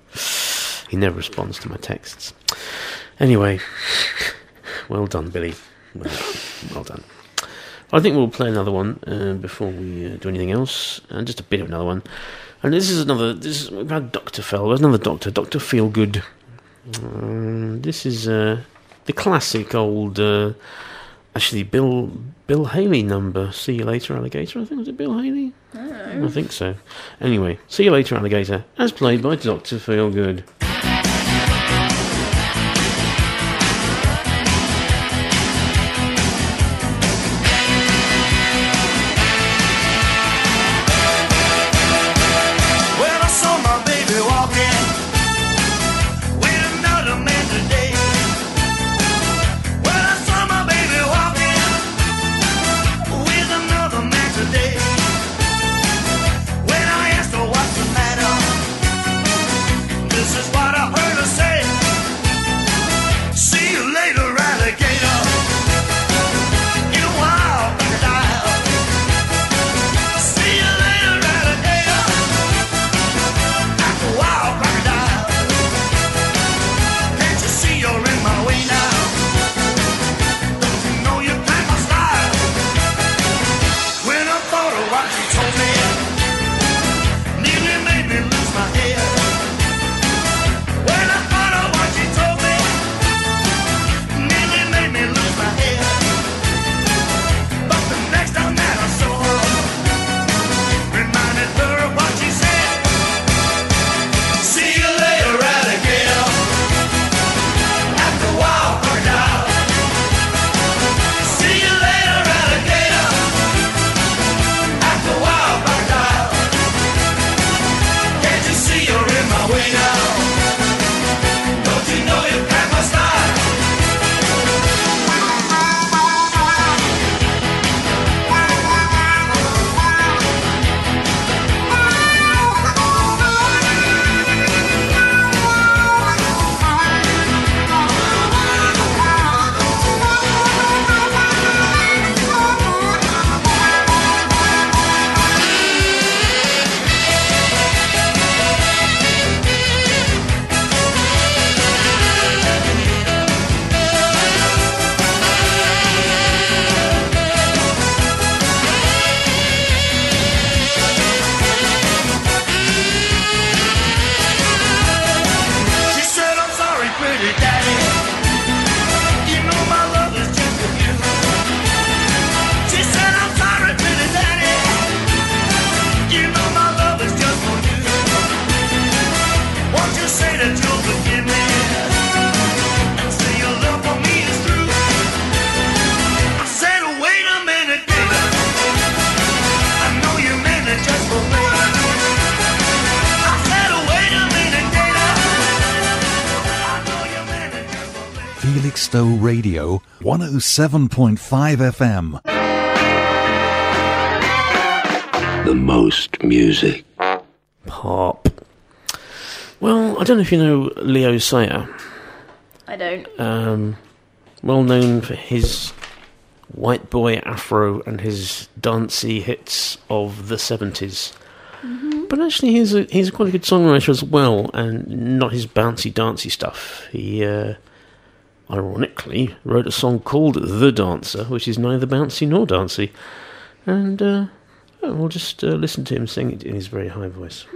He never responds to my texts. Anyway, well done, Billy. Well, well done. I think we'll play another one uh, before we uh, do anything else, and just a bit of another one. And this is another. This is, we've had Doctor Fell. There's another Doctor. Doctor Feelgood. Um, this is uh, the classic old uh, actually Bill Bill Haley number. See you later, alligator. I think was it Bill Haley. I think so. Anyway, see you later, alligator, as played by Doctor Feelgood. Felixstowe Radio 107.5 FM. The most music. Pop. Well, I don't know if you know Leo Sayer. I don't. Um, well known for his white boy afro and his dancey hits of the 70s. Mm-hmm. But actually, he's a, he's quite a good songwriter as well, and not his bouncy, dancey stuff. He uh, ironically, wrote a song called The Dancer, which is neither bouncy nor dancy. And uh, we'll just uh, listen to him sing it in his very high voice.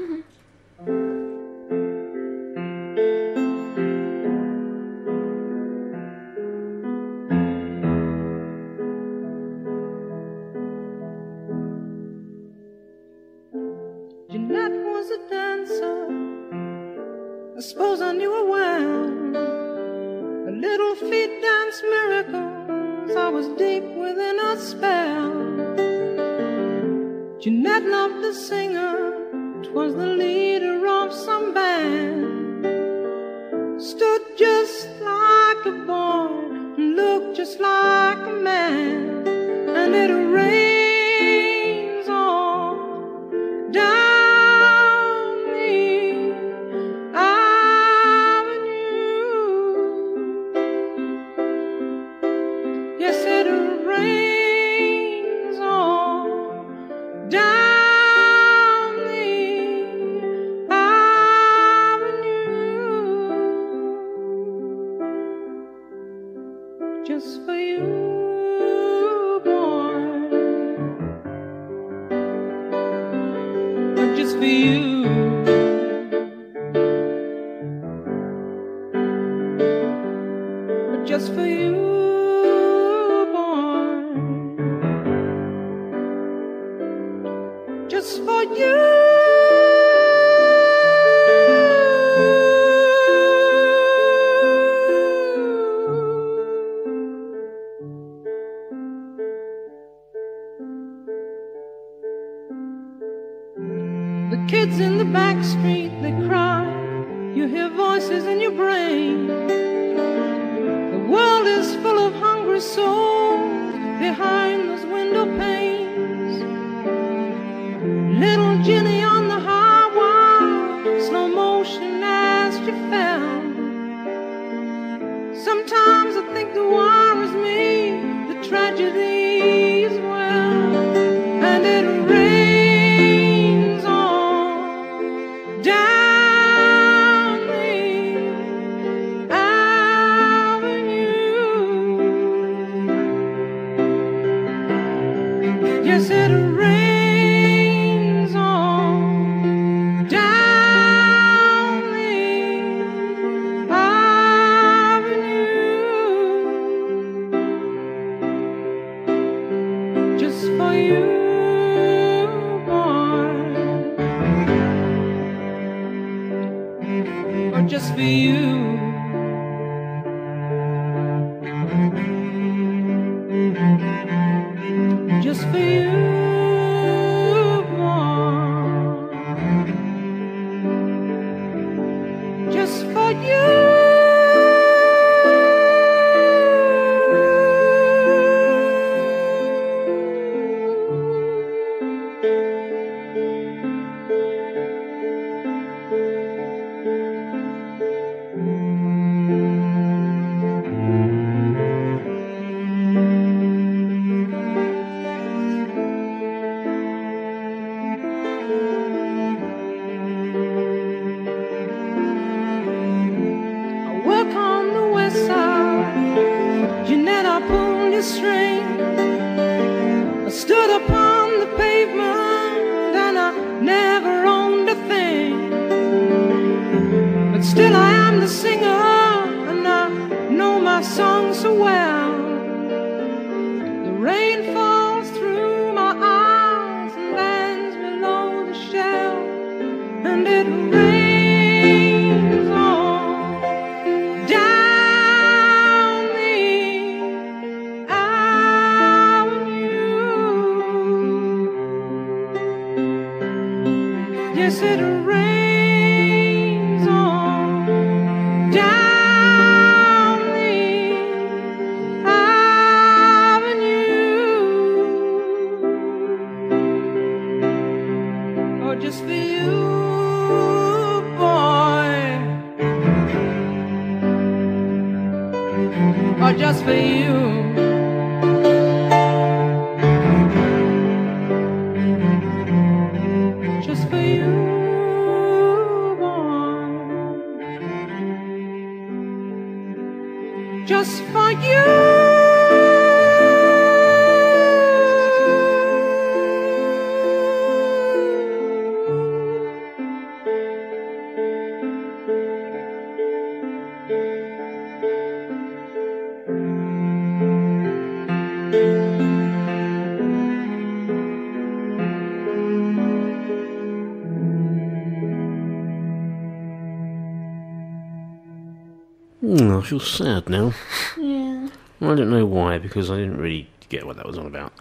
Feel sad now. Yeah. I don't know why, because I didn't really get what that was all about.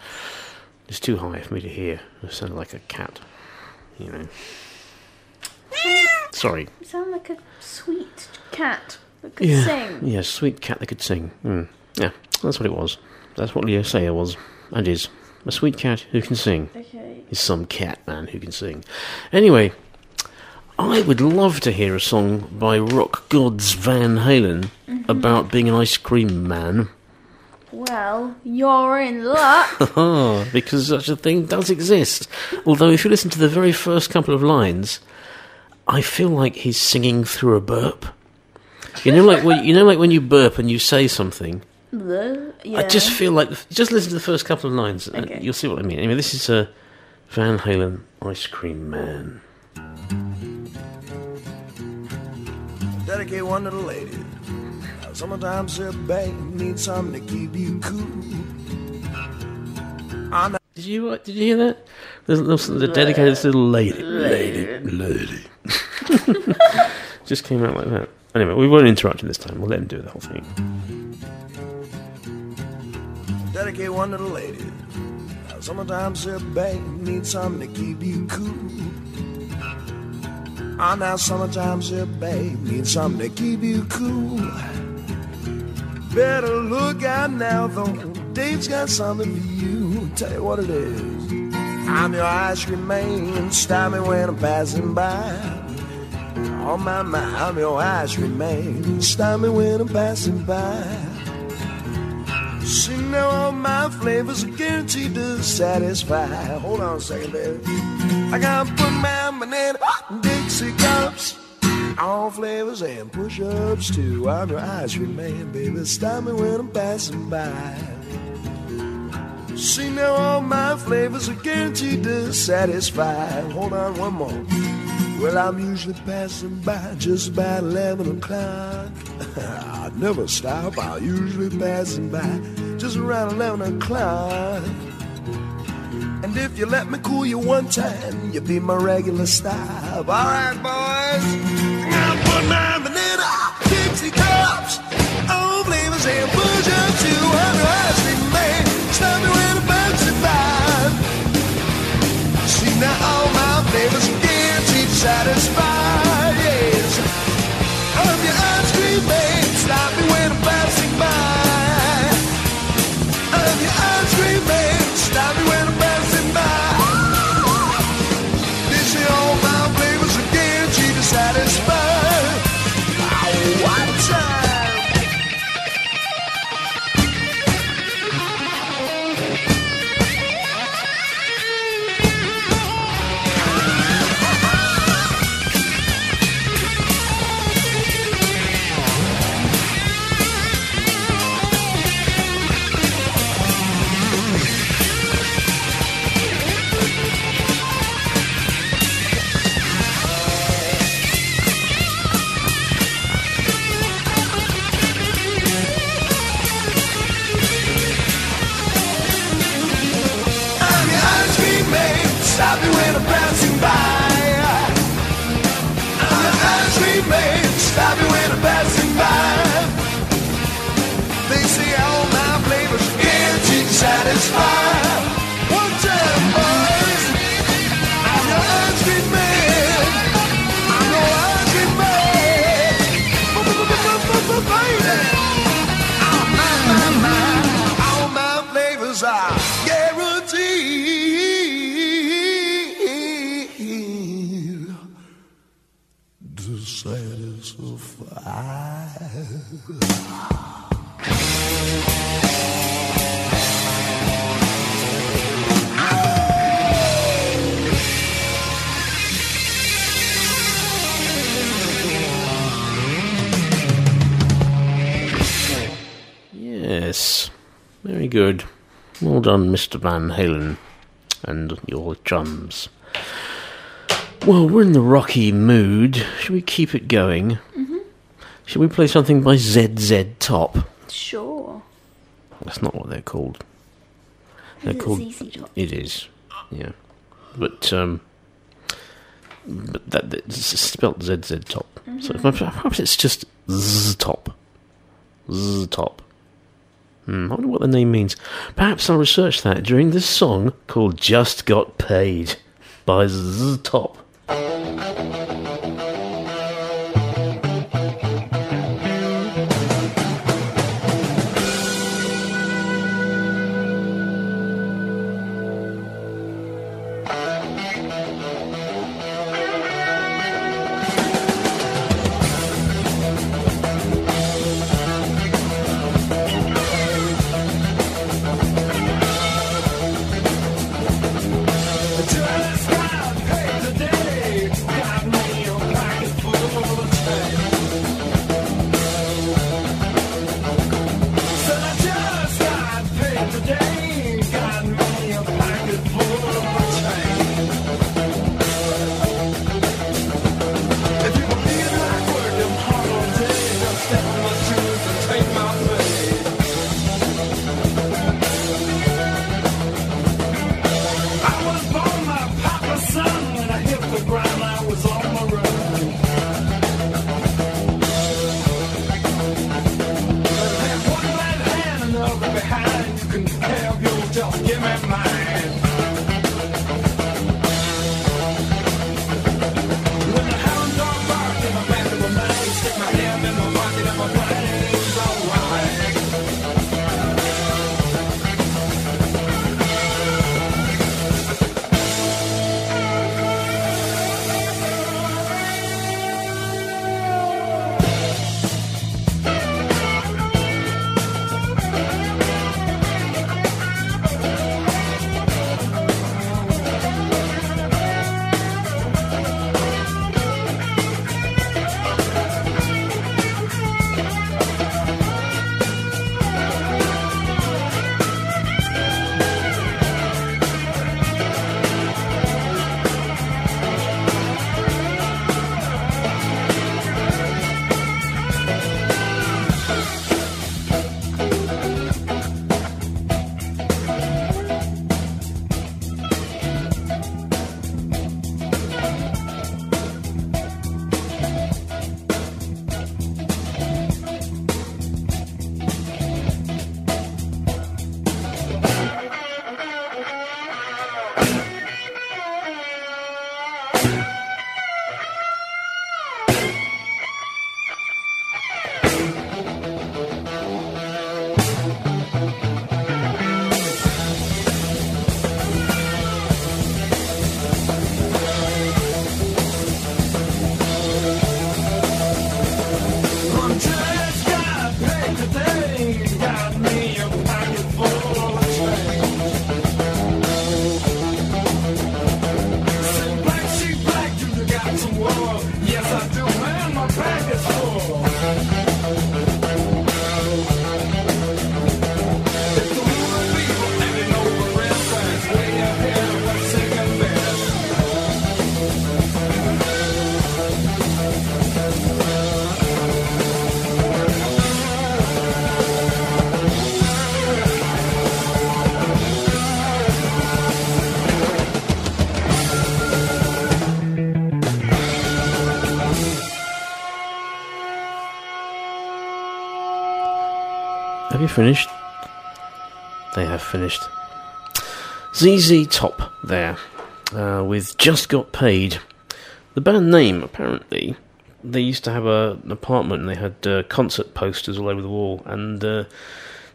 It's too high for me to hear. It sounded like a cat, you know. Sorry. You sound like a sweet cat that could yeah, sing. yeah, sweet cat that could sing. Mm. Yeah, that's what it was. That's what Leo Sayer was, and is. A sweet cat who can sing. Okay. Is some cat man who can sing. Anyway, I would love to hear a song by rock gods Van Halen Mhm. about being an ice cream man. Well, you're in luck. because such a thing does exist. Although, if you listen to the very first couple of lines, I feel like he's singing through a burp. You know, like when you know, like when you burp and you say something. The- yeah. I just feel like just listen to the first couple of lines, and Okay. you'll see what I mean. Anyway, this is a Van Halen, Ice Cream Man. Dedicate one to the ladies. Now Sometimes a babe needs something to keep you cool. I know. Did you did you hear that? There's, there's the dedicated to little lady, lady, lady. Just came out like that. Anyway, we won't interrupt him this time. We'll let him do the whole thing. Dedicate one to the lady. Sometimes a babe needs something to keep you cool. Ah, now sometimes a babe Need something to keep you cool. Better look out now, though. Dave's got something for you. Tell you what it is. I'm your ice cream man. Stop me when I'm passing by. Oh my, my, I'm your ice cream man. Stop me when I'm passing by. See now all my flavors are guaranteed to satisfy. Hold on a second, baby. I gotta put my banana Dixie cups. All flavors and push-ups too. I'm your ice cream man, baby. Stop me when I'm passing by. See now all my flavors are guaranteed to satisfy. Hold on one more. Well, I'm usually passing by just about 11 o'clock. I never stop, I'm usually passing by just around 11 o'clock. And if you let me cool you one time, you'll be my regular stop. Alright, boys. I'm gonna put my banana Dixie cups. All flavors and push up to ice cream man. Stop me when I'm passing by. See now all my to. Yes. I'm your ice cream man. Stop me Passing. They say all my flavors to satisfy. Yes, very good. Well done, Mr. Van Halen, and your chums. Well, we're in the rocky mood. Should we keep it going? Should we play something by ZZ Top? Sure. That's not what they're called. They're it called. ZZ Top? It is, yeah. But um, but that it's spelled ZZ Top. So Mhm. perhaps it's just Z Top. Z Top. Hmm, I wonder what the name means. Perhaps I'll research that during this song called "Just Got Paid" by Z Top. Finished? They have finished. ZZ Top there, uh, with Just Got Paid. The band name, apparently, they used to have a, an apartment and they had uh, concert posters all over the wall, and uh,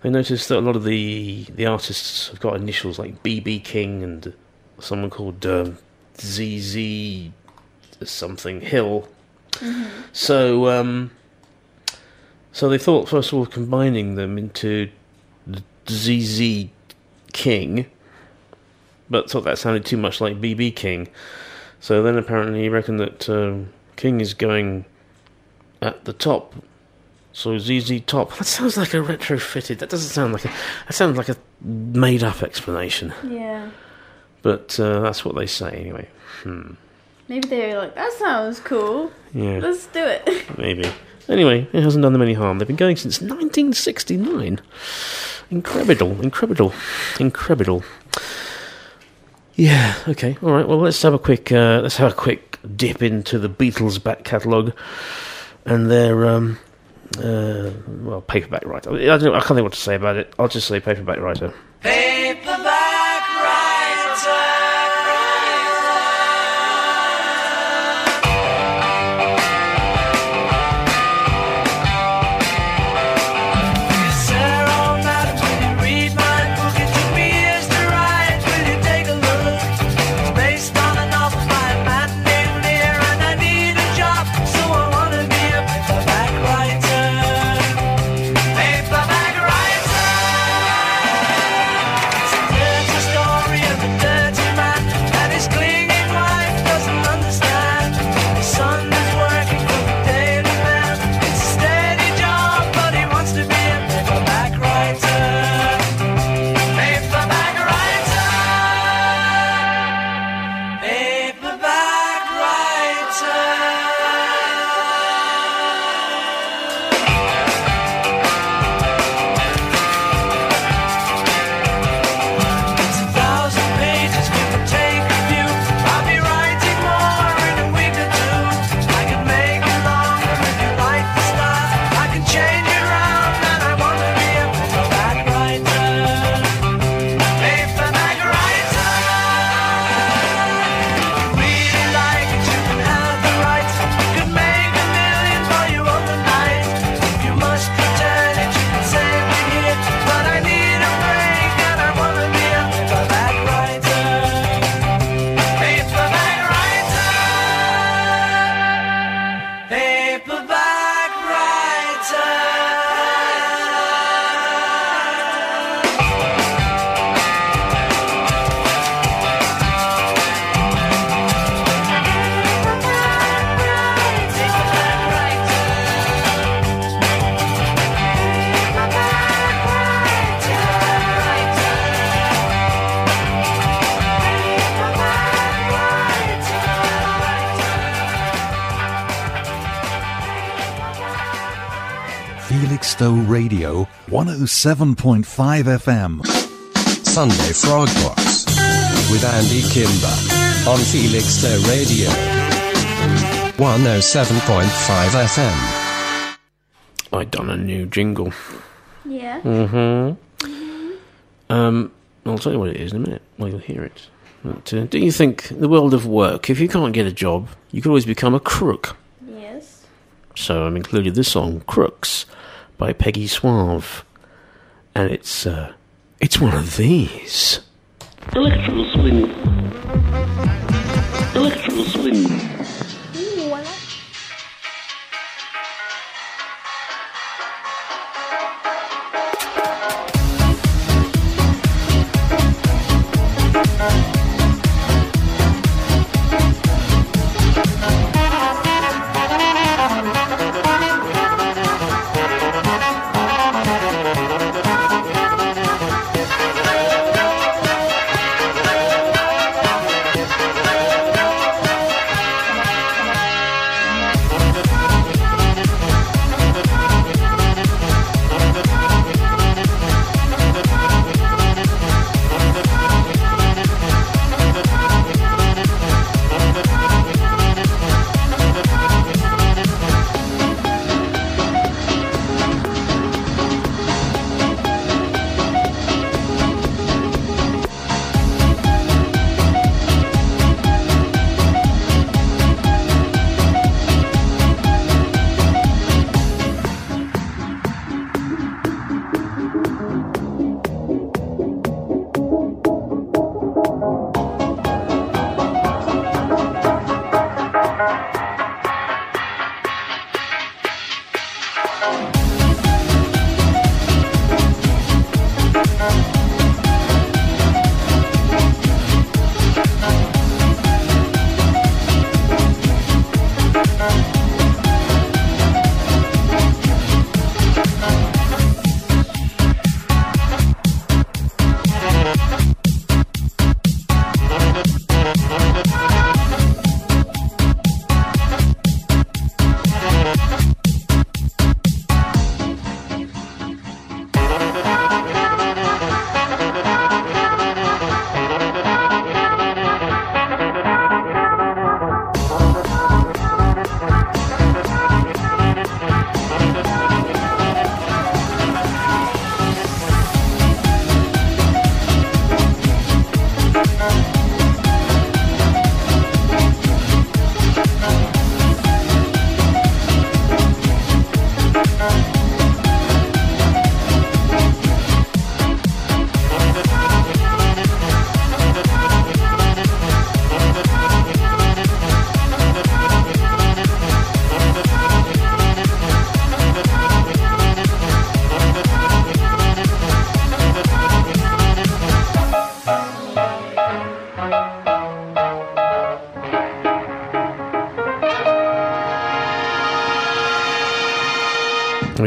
they noticed that a lot of the, the artists have got initials like BB King and someone called um ZZ something Hill. So, um, so they thought first of all of combining them into ZZ King, but thought that sounded too much like BB King. So then apparently he reckoned that um, King is going at the top. So ZZ Top. That sounds like a retrofitted. That doesn't sound like a. That sounds like a made-up explanation. Yeah. But uh, that's what they say anyway. Hmm. Maybe they were like, that sounds cool. Yeah. Let's do it. Maybe. Anyway, it hasn't done them any harm. They've been going since 1969. Incredible, incredible, incredible. Yeah. Okay. All right. Well, let's have a quick. Uh, let's have a quick dip into the Beatles' back catalogue and their um, uh, well paperback writer. I don't. I can't think what to say about it. I'll just say paperback writer. Paperback 107.5 FM. Sunday Frog Box with Andy Kimber on Felixstowe Radio 107.5 FM. I done a new jingle. Yeah. Mm-hmm. Um, I'll tell you what it is in a minute. Well, you'll hear it. But, uh, do you think the world of work, if you can't get a job, you could always become a crook? Yes. So I've included this song, Crooks, by Peggy Suave. And it's, uh, it's one of these. Electro swing. Electro swing.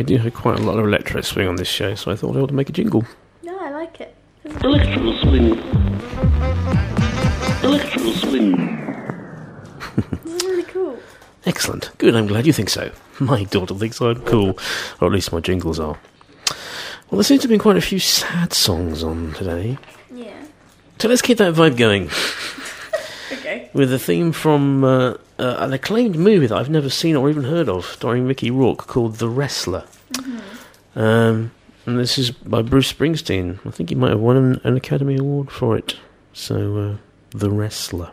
Do have quite a lot of electro swing on this show, so I thought I ought to make a jingle. No, I like it. Electro swing. Electro swing. Really cool. Excellent. Good, I'm glad you think so. My daughter thinks I'm cool, or at least my jingles are. Well, there seems to have been quite a few sad songs on today. Yeah. So let's keep that vibe going Okay. with a theme from uh, uh, an acclaimed movie that I've never seen or even heard of, starring Mickey Rourke, called The Wrestler. Um, and this is by Bruce Springsteen. I think he might have won an, an Academy Award for it. So, uh, The Wrestler.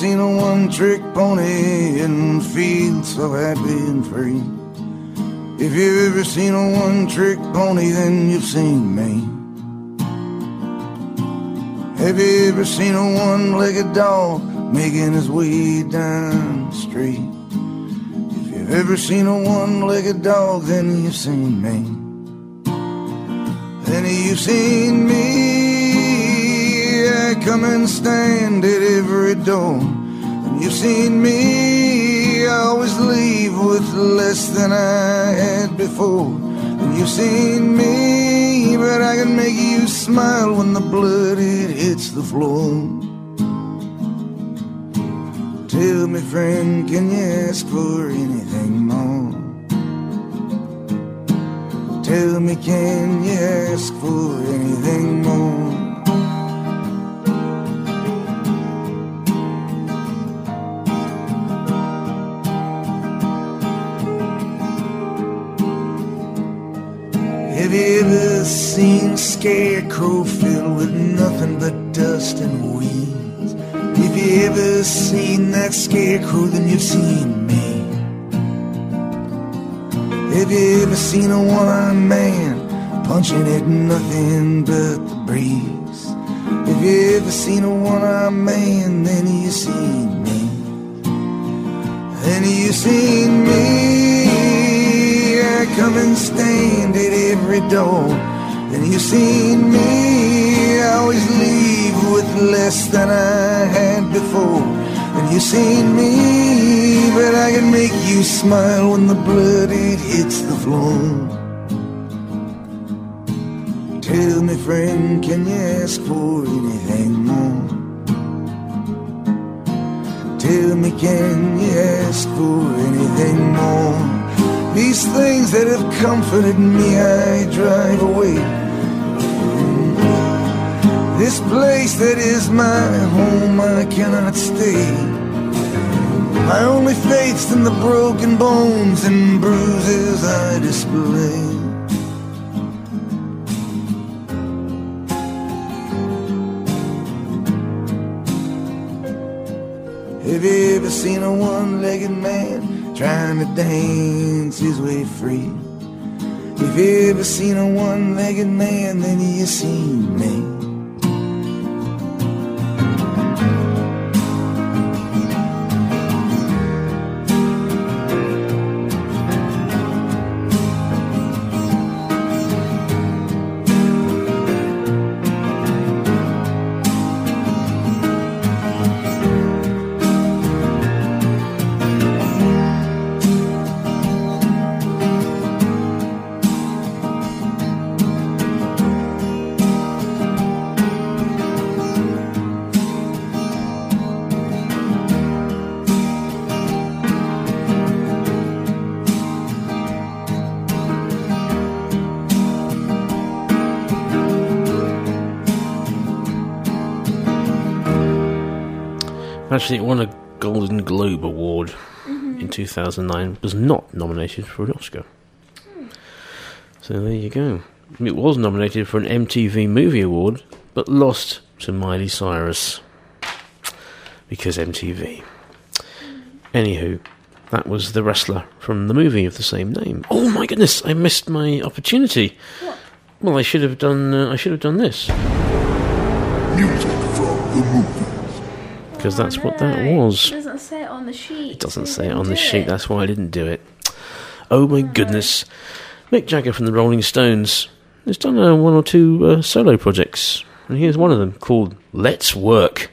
Seen a one trick pony and feel so happy and free? If you've ever seen a one trick pony, then you've seen me. Have you ever seen a one legged dog making his way down the street? If you've ever seen a one legged dog, then you've seen me. then you've seen me. I come and stand at every door. And you've seen me. Always leave with less than I had before. And you've seen me, but I can make you smile when the blood it hits the floor. Tell me, friend, can you ask for anything more? Tell me, can you ask for anything more? Have you ever seen a scarecrow filled with nothing but dust and weeds? If you ever seen that scarecrow, then you've seen me. Have you ever seen a one-armed man punching at nothing but the breeze? Have you ever seen a one-armed man, then you've seen me. Then you've seen me. Come and stand at every door. Then you seen me. I always leave with less than I had before. And you seen me, but I can make you smile when the blood it hits the floor. Tell me, friend, can you ask for anything more? Tell me, can you ask for anything more? These things that have comforted me, I drive away. This place that is my home, I cannot stay. My only faith's in the broken bones and bruises I display. Have you ever seen a one-legged man trying to dance his way free? If you ever seen a one-legged man, then you seen me. Actually, it won a Golden Globe Award Mhm. in 2009. Was not nominated for an Oscar. So there you go. It was nominated for an MTV Movie Award, but lost to Miley Cyrus because MTV. Anywho, that was the wrestler from the movie of the same name. Oh my goodness! I missed my opportunity. Well, I should have done. Uh, I should have done this Music from the movie. Because that's what that was. It doesn't say it on the sheet. It doesn't say it on the sheet. it. That's why I didn't do it. Oh my goodness. Mick Jagger from the Rolling Stones has done uh, one or two uh, solo projects, and here's one of them called Let's Work.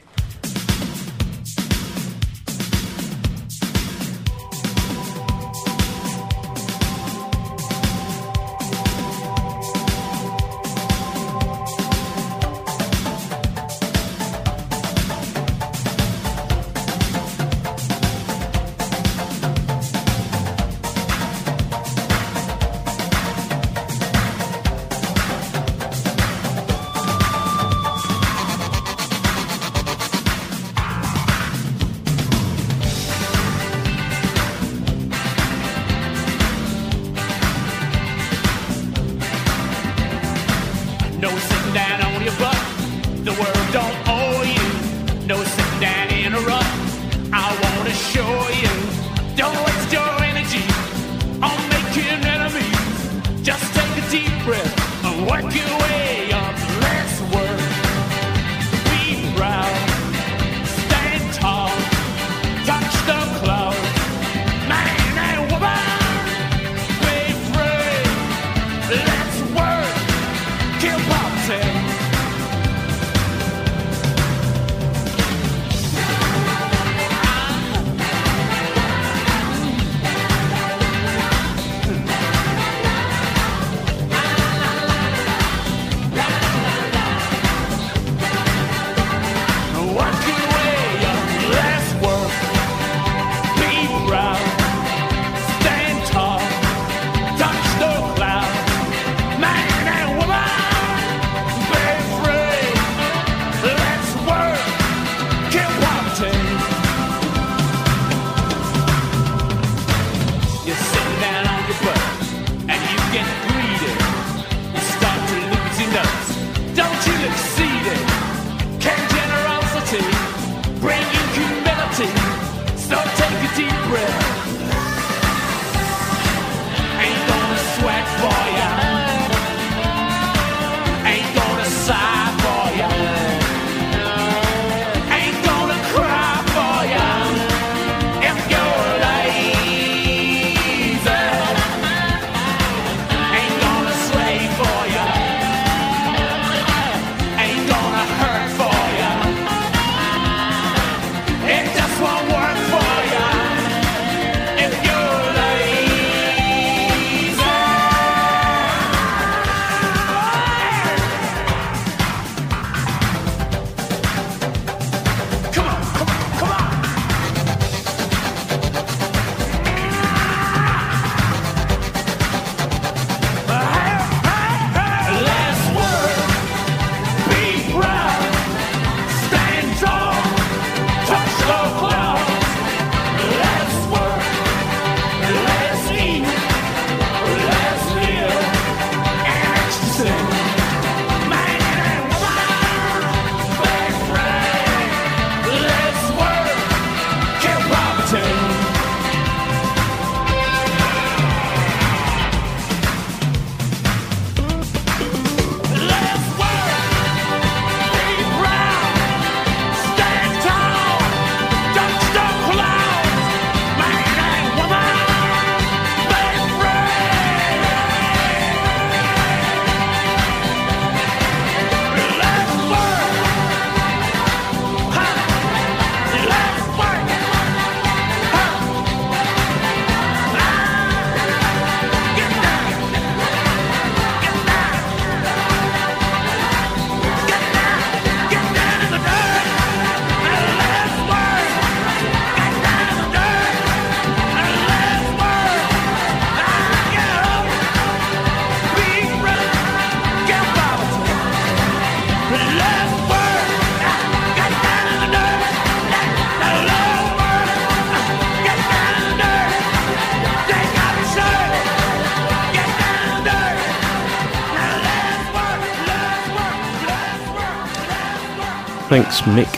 Thanks, Mick.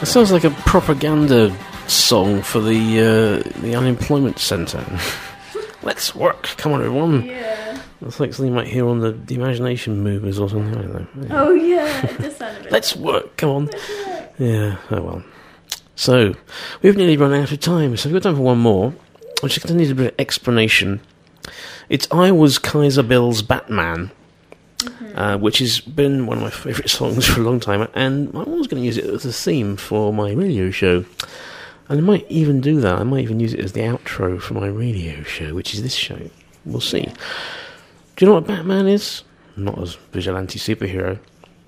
That sounds like a propaganda song for the uh, the unemployment centre. Let's work. Come on, everyone. Yeah. That's like something you might hear on the, the Imagination Movers or something. I don't know. Oh yeah, it does sound a bit. Let's work. Come on. Yeah. Oh well. So we've nearly run out of time. So we've got time for one more. I'm just going to need a bit of explanation. It's I was Kaiser Bill's Batman, Mm-hmm. uh, which has been one of my favourite songs for a long time, and I was going to use it as a theme for my radio show. And I might even do that. I might even use it as the outro for my radio show, which is this show. We'll see. Do you know what Batman is? Not as vigilante superhero.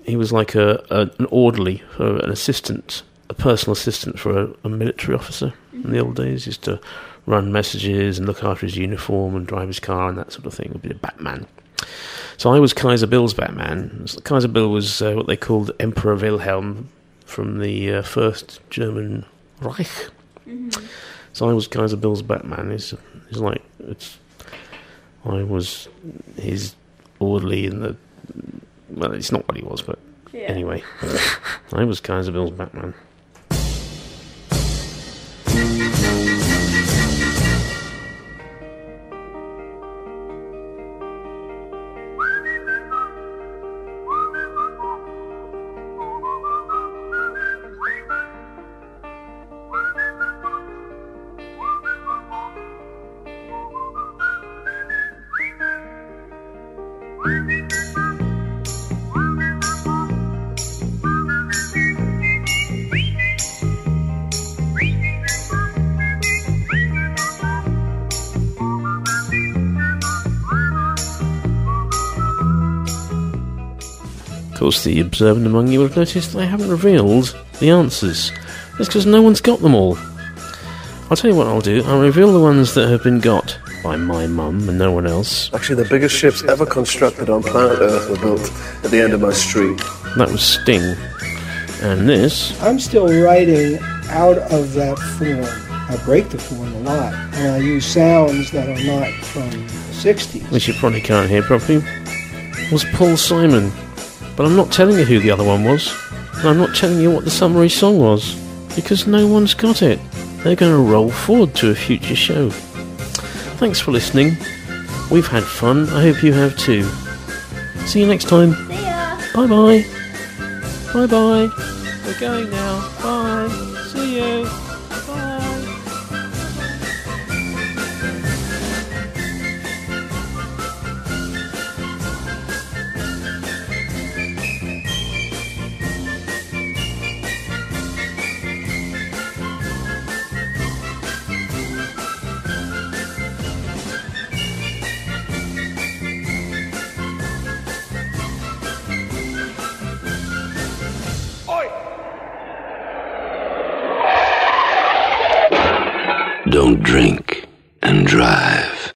He was like a, a an orderly, or an assistant, a personal assistant for a, a military officer in the mm-hmm. old days. Used to run messages and look after his uniform and drive his car and that sort of thing. Would be a Batman. So I was Kaiser Bill's Batman. So Kaiser Bill was uh, what they called Emperor Wilhelm from the uh, first German Reich. So I was Kaiser Bill's Batman. It's, it's like it's. I was his orderly in the. Well, it's not what he was, but Yeah. anyway, I was Kaiser Bill's Batman. Course, the observant among you will have noticed I haven't revealed the answers. That's because no one's got them all. I'll tell you what I'll do. I'll reveal the ones that have been got by my mum and no one else. Actually, the biggest ships ever constructed on planet Earth were built at the end of my street. That was Sting. And this, I'm still writing out of that form. I break the form a lot, and I use sounds that are not from the 60s. which you probably can't hear properly, was Paul Simon. But I'm not telling you who the other one was. And I'm not telling you what the summary song was. Because no one's got it. They're going to roll forward to a future show. Thanks for listening. We've had fun. I hope you have too. See you next time. See ya. Bye bye. Bye bye. We're going now. Bye. See you.